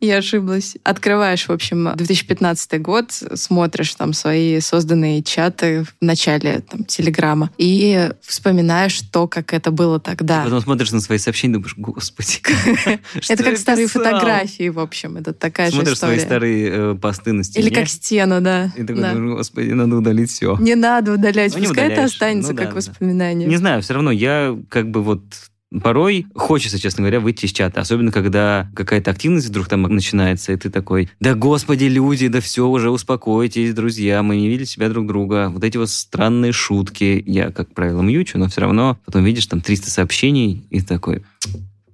Я ошиблась. Открываешь, в общем, 2015 год, смотришь там свои созданные чаты в начале там, Телеграма и вспоминаешь то, как это было тогда. Потом смотришь на свои сообщения и думаешь, господи. Это как старые писал?» фотографии, в общем. Это такая же Смотришь свои история. старые э, посты на стене. Или как стену, да. И такой, господи, надо удалить все. Не надо удалять, Ну, пускай это останется Ну как воспоминание. Не знаю, все равно я как бы вот порой хочется, честно говоря, выйти из чата. Особенно, когда какая-то активность вдруг там начинается, и ты такой, да господи, люди, да все, уже успокойтесь, друзья, мы не видели себя друг друга. Вот эти вот странные шутки. Я, как правило, мьючу, но все равно потом видишь там 300 сообщений, и такой,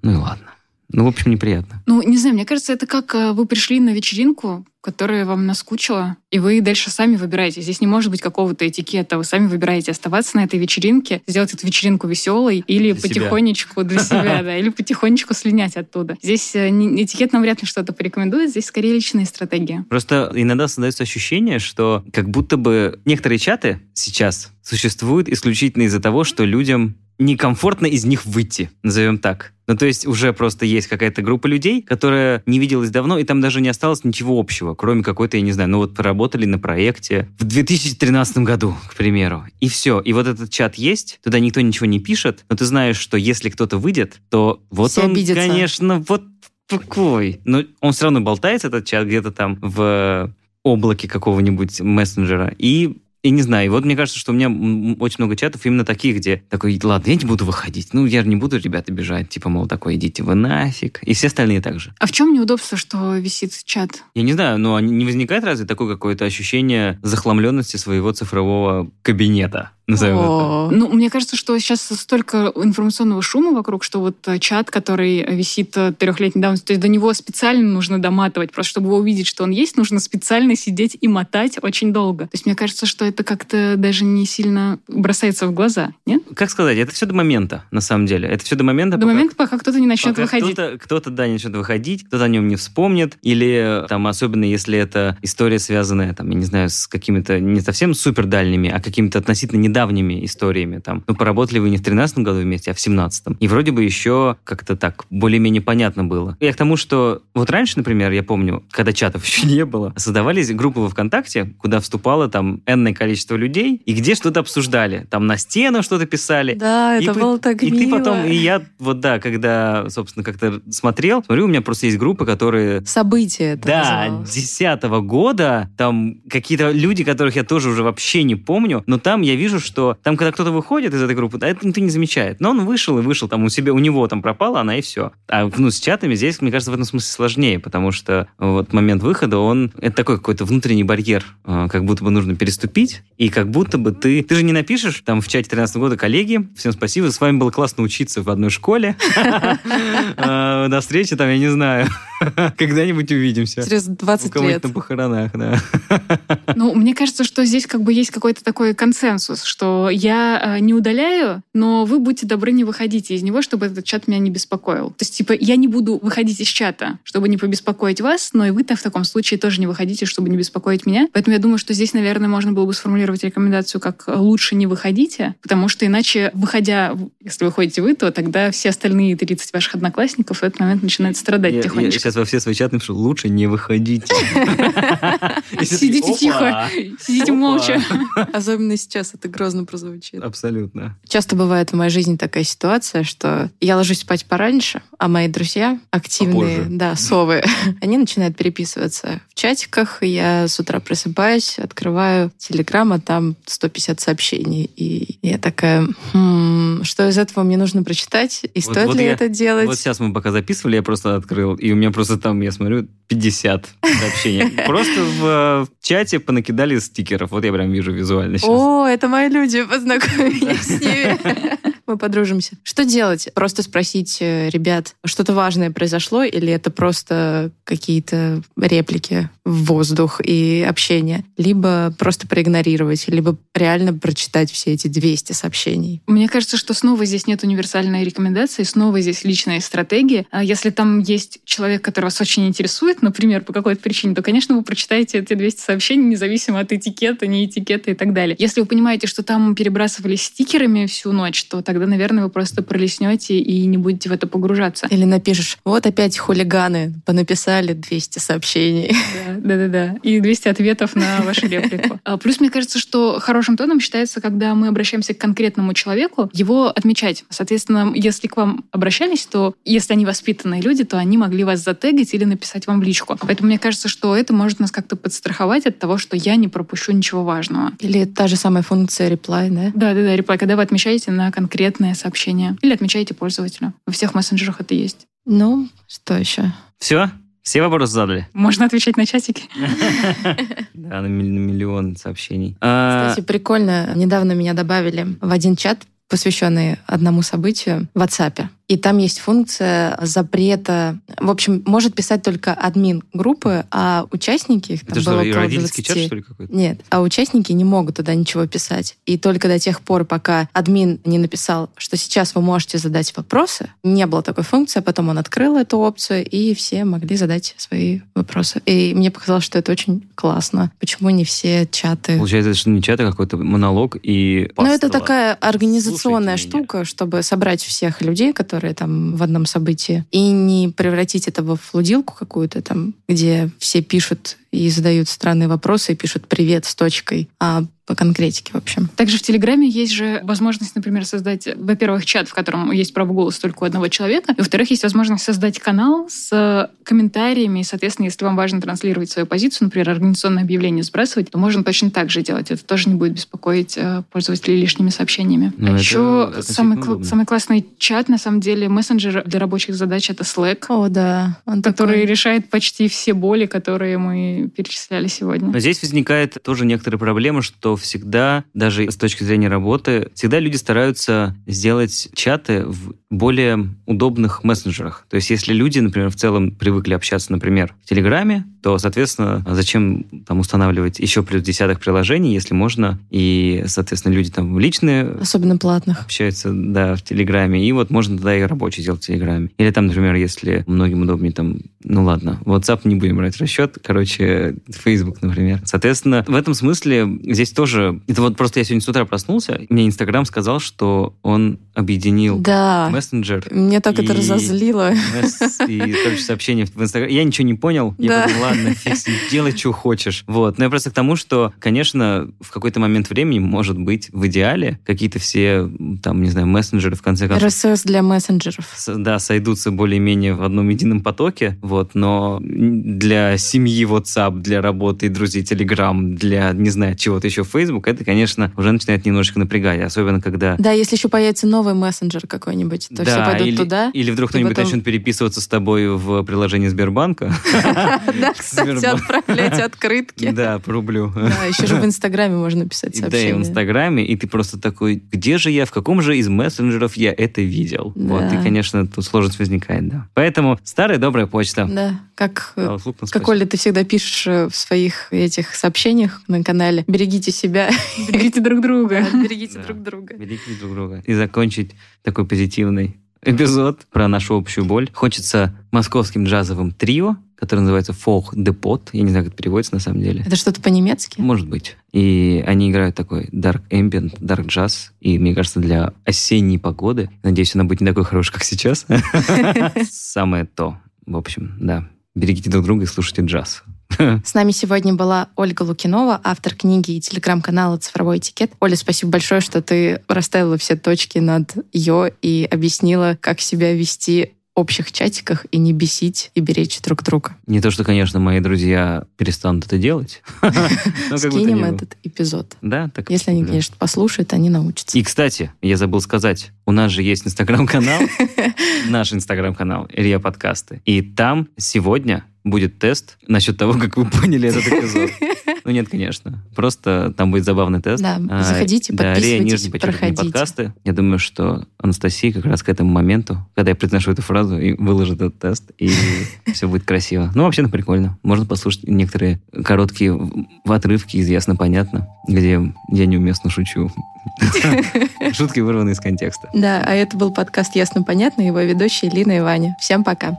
ну и ладно. Ну, в общем, неприятно. Ну, не знаю, мне кажется, это как э, вы пришли на вечеринку, которая вам наскучила, и вы дальше сами выбираете. Здесь не может быть какого-то этикета. Вы сами выбираете оставаться на этой вечеринке, сделать эту вечеринку веселой или Для себя. потихонечку для себя, да, или потихонечку слинять оттуда. Здесь э, этикет нам вряд ли что-то порекомендует, здесь скорее личная стратегия. Просто иногда создается ощущение, что как будто бы некоторые чаты сейчас существуют исключительно из-за того, что людям некомфортно из них выйти, назовем так. Ну, то есть уже просто есть какая-то группа людей, которая не виделась давно, и там даже не осталось ничего общего, кроме какой-то, я не знаю, ну вот поработали на проекте в 2013 году, к примеру. И все. И вот этот чат есть, туда никто ничего не пишет, но ты знаешь, что если кто-то выйдет, то вот Все он, обидятся. конечно, вот такой. Но он все равно болтается, этот чат, где-то там в облаке какого-нибудь мессенджера. И и не знаю, и вот мне кажется, что у меня очень много чатов именно таких, где такой, ладно, я не буду выходить. Ну, я же не буду ребята бежать. Типа, мол, такой, идите вы нафиг. И все остальные так же. А в чем неудобство, что висит чат? Я не знаю, но не возникает разве такое какое-то ощущение захламленности своего цифрового кабинета? Назовем это. О, Ну, мне кажется, что сейчас столько информационного шума вокруг, что вот э, чат, который висит э, трехлетней давности, то есть до него специально нужно доматывать. Просто чтобы его увидеть, что он есть, нужно специально сидеть и мотать очень долго. То есть мне кажется, что это как-то даже не сильно бросается в глаза, нет? Как сказать, это все до момента, на самом деле. Это все до момента, До пока- момента, пока кто-то не начнет Пока выходить. Кто-то, кто-то, да, начнет выходить, кто-то о нем не вспомнит, или там, особенно если это история, связанная, там, я не знаю, с какими-то не совсем супер дальними, а какими-то относительно недавними историями. Там, ну, поработали вы не в 13 году вместе, а в 17 И вроде бы еще как-то так более-менее понятно было. Я к тому, что вот раньше, например, я помню, когда чатов еще не было, создавались группы во ВКонтакте, куда вступало там энное количество людей, и где что-то обсуждали. Там на стену что-то писали. Да, И это вы- было так И ты мило. потом, и я вот да, когда, собственно, как-то смотрел, смотрю, у меня просто есть группы, которые Событие это да, десятого года, там какие-то люди, которых я тоже уже вообще не помню, но там я вижу, что там, когда кто-то выходит из этой группы, да, это никто не замечает. Но он вышел и вышел, там у себя, у него там пропала она и все. А ну, с чатами здесь, мне кажется, в этом смысле сложнее, потому что вот момент выхода, он, это такой какой-то внутренний барьер, э, как будто бы нужно переступить, и как будто бы ты, ты же не напишешь там в чате 13 года, коллеги, всем спасибо, с вами было классно учиться в одной школе, Э, до встречи там, я не знаю, когда-нибудь увидимся. Через У 20 кого-нибудь лет. на похоронах, да. Ну, мне кажется, что здесь как бы есть какой-то такой консенсус, что я э, не удаляю, но вы будьте добры, не выходите из него, чтобы этот чат меня не беспокоил. То есть, типа, я не буду выходить из чата, чтобы не побеспокоить вас, но и вы-то в таком случае тоже не выходите, чтобы не беспокоить меня. Поэтому я думаю, что здесь, наверное, можно было бы сформулировать рекомендацию как лучше не выходите, потому что иначе, выходя, если выходите вы, то тогда все остальные 30 ваших одноклассников в этот момент начинают страдать Я, я тихонечко. сейчас во все свои чаты напишу, лучше не выходите. Сидите тихо, сидите молча. Особенно сейчас это грозно прозвучит. Абсолютно. Часто бывает в моей жизни такая ситуация, что я ложусь спать пораньше, а мои друзья, активные, Попозже. да, совы, они начинают переписываться в чатиках. Я с утра просыпаюсь, открываю Телеграм, а там 150 сообщений. И я такая, «Хм, что из этого мне нужно прочитать? И Вот- стоит вот ли я- это делать? Вот сейчас мы пока записывали, я просто открыл, и у меня просто там, я смотрю, 50 сообщений. Просто в э, чате понакидали стикеров. Вот я прям вижу визуально сейчас. О, это мои люди, познакомились с ними. Мы подружимся. Что делать? Просто спросить э, ребят, что-то важное произошло, или это просто какие-то реплики в воздух и общение? Либо просто проигнорировать, либо реально прочитать все эти 200 сообщений. Мне кажется, что снова здесь нет универсальной рекомендации, снова здесь личная стратегия. А Если там есть человек, который вас очень интересует, например, по какой-то причине, то, конечно, вы прочитаете эти 200 сообщений, независимо от этикета, не этикета и так далее. Если вы понимаете, что там перебрасывались стикерами всю ночь, то тогда, наверное, вы просто пролеснете и не будете в это погружаться. Или напишешь, вот опять хулиганы понаписали 200 сообщений. Да, да, да. И 200 ответов на вашу реплику. А, Плюс, мне кажется, что хорошим тоном считается, когда мы обращаемся к конкретному человеку, его отмечать. Соответственно, если к вам обращались, то если они воспитанные люди, то они могли вас затегать или написать вам в личку. Поэтому мне кажется, что это может нас как-то подстраховать от того, что я не пропущу ничего важного. Или та же самая функция reply, да? Да, да, да, реплай, когда вы отмечаете на конкретное сообщение. Или отмечаете пользователя. Во всех мессенджерах это есть. Ну, что еще? Все? Все вопросы задали? Можно отвечать на чатики. Да, на миллион сообщений. А, Кстати, прикольно. Недавно меня добавили в один чат, посвященный одному событию в WhatsApp. И там есть функция запрета. В общем, может писать только админ группы, а участники, их там Это что, было и около родительский 20. чат, что ли, какой-то? Нет, а участники не могут туда ничего писать. И только до тех пор, пока админ не написал, что сейчас вы можете задать вопросы, не было такой функции, а потом он открыл эту опцию, и все могли задать свои вопросы. И мне показалось, что это очень классно. Почему не все чаты... Получается, что не чат, а какой-то монолог и Ну, это такая организационная Слушайте меня. штука, чтобы собрать всех людей, которые там в одном событии, и не превратить это во флудилку какую-то там, где все пишут и задают странные вопросы, и пишут «привет» с точкой, а по конкретике, в общем. Также в Телеграме есть же возможность, например, создать, во-первых, чат, в котором есть право голоса только у одного человека, и, во-вторых, есть возможность создать канал с комментариями, и, соответственно, если вам важно транслировать свою позицию, например, организационное объявление сбрасывать, то можно точно так же делать. Это тоже не будет беспокоить э, пользователей лишними сообщениями. Ну, а это еще самый, кл- самый классный чат, на самом деле, мессенджер для рабочих задач — это Slack, О, да. Он который такой- решает почти все боли, которые мы перечисляли сегодня. Но здесь возникает тоже некоторая проблема, что всегда, даже с точки зрения работы, всегда люди стараются сделать чаты в более удобных мессенджерах. То есть если люди, например, в целом привыкли общаться, например, в Телеграме, то, соответственно, зачем там устанавливать еще плюс десяток приложений, если можно, и, соответственно, люди там личные Особенно платных. общаются, да, в Телеграме, и вот можно тогда и рабочий сделать в Телеграме. Или там, например, если многим удобнее там, ну ладно, WhatsApp не будем брать в расчет, короче, Facebook, например. Соответственно, в этом смысле здесь тоже, это вот просто я сегодня с утра проснулся, мне Инстаграм сказал, что он объединил Да. Мессенджер Мне так это и- разозлило. месс и короче, сообщения в Инстаграме. Я ничего не понял. Я Да. подумал, ладно, фиг делай, что хочешь. Вот. Но я просто к тому, что, конечно, в какой-то момент времени, может быть, в идеале какие-то все, там, не знаю, мессенджеры, в конце концов, РСС для мессенджеров. с- да, сойдутся более-менее в одном едином потоке, вот, но для семьи WhatsApp, для работы друзей Telegram, для, не знаю, чего-то еще Facebook, это, конечно, уже начинает немножечко напрягать, особенно когда Да, если еще появится новый мессенджер какой-нибудь, то все пойдут или, туда. Или вдруг кто-нибудь потом- начнет переписываться с тобой в приложении Сбербанка. Да, кстати, отправлять открытки. Да, по рублю. Да, еще же в Инстаграме можно писать И Да, и в сообщения. Инстаграме, и ты просто такой, где же я, в каком же из мессенджеров я это видел? Вот, и, Да. конечно, тут сложность возникает, да. Поэтому старая добрая почта. Да, как нас Как. Оля, ты всегда пишешь э, в своих этих сообщениях на канале «Берегите себя, Берегите друг друга. берегите Да. друг друга». Берегите друг друга. И закончить такой позитивный эпизод про нашу общую боль. Хочется московским джазовым трио, которое называется Folk Depot. Я не знаю, как это переводится на самом деле. Это что-то по-немецки? Может быть. И они играют такой dark ambient, dark jazz. И мне кажется, для осенней погоды, надеюсь, она будет не такой хорошей, как сейчас, самое то. В общем, да. Берегите друг друга и слушайте джаз. С нами сегодня была Ольга Лукинова, автор книги и телеграм-канала «Цифровой этикет». Оля, спасибо большое, что ты расставила все точки над «ё» и объяснила, как себя вести в общих чатиках и не бесить и беречь друг друга. Не то, что, конечно, мои друзья перестанут это делать. Скинем этот эпизод. Да, так Если они, конечно, послушают, они научатся. И, кстати, я забыл сказать, у нас же есть инстаграм-канал, наш инстаграм-канал Илья Подкасты. И там сегодня будет тест насчет того, как вы поняли этот эпизод. Ну нет, конечно. Просто там будет забавный тест. Да, А, заходите, да, подписывайтесь, подчеркивание, проходите. подкасты. Я думаю, что Анастасия как раз к этому моменту, когда я произношу эту фразу, и выложит этот тест, и все будет красиво. Ну, вообще, ну, прикольно. Можно послушать некоторые короткие в отрывки из «Ясно-понятно», где я неуместно шучу. Шутки вырваны из контекста. Да, а это был подкаст «Ясно-понятно», его ведущие Лина и Ваня. Всем пока.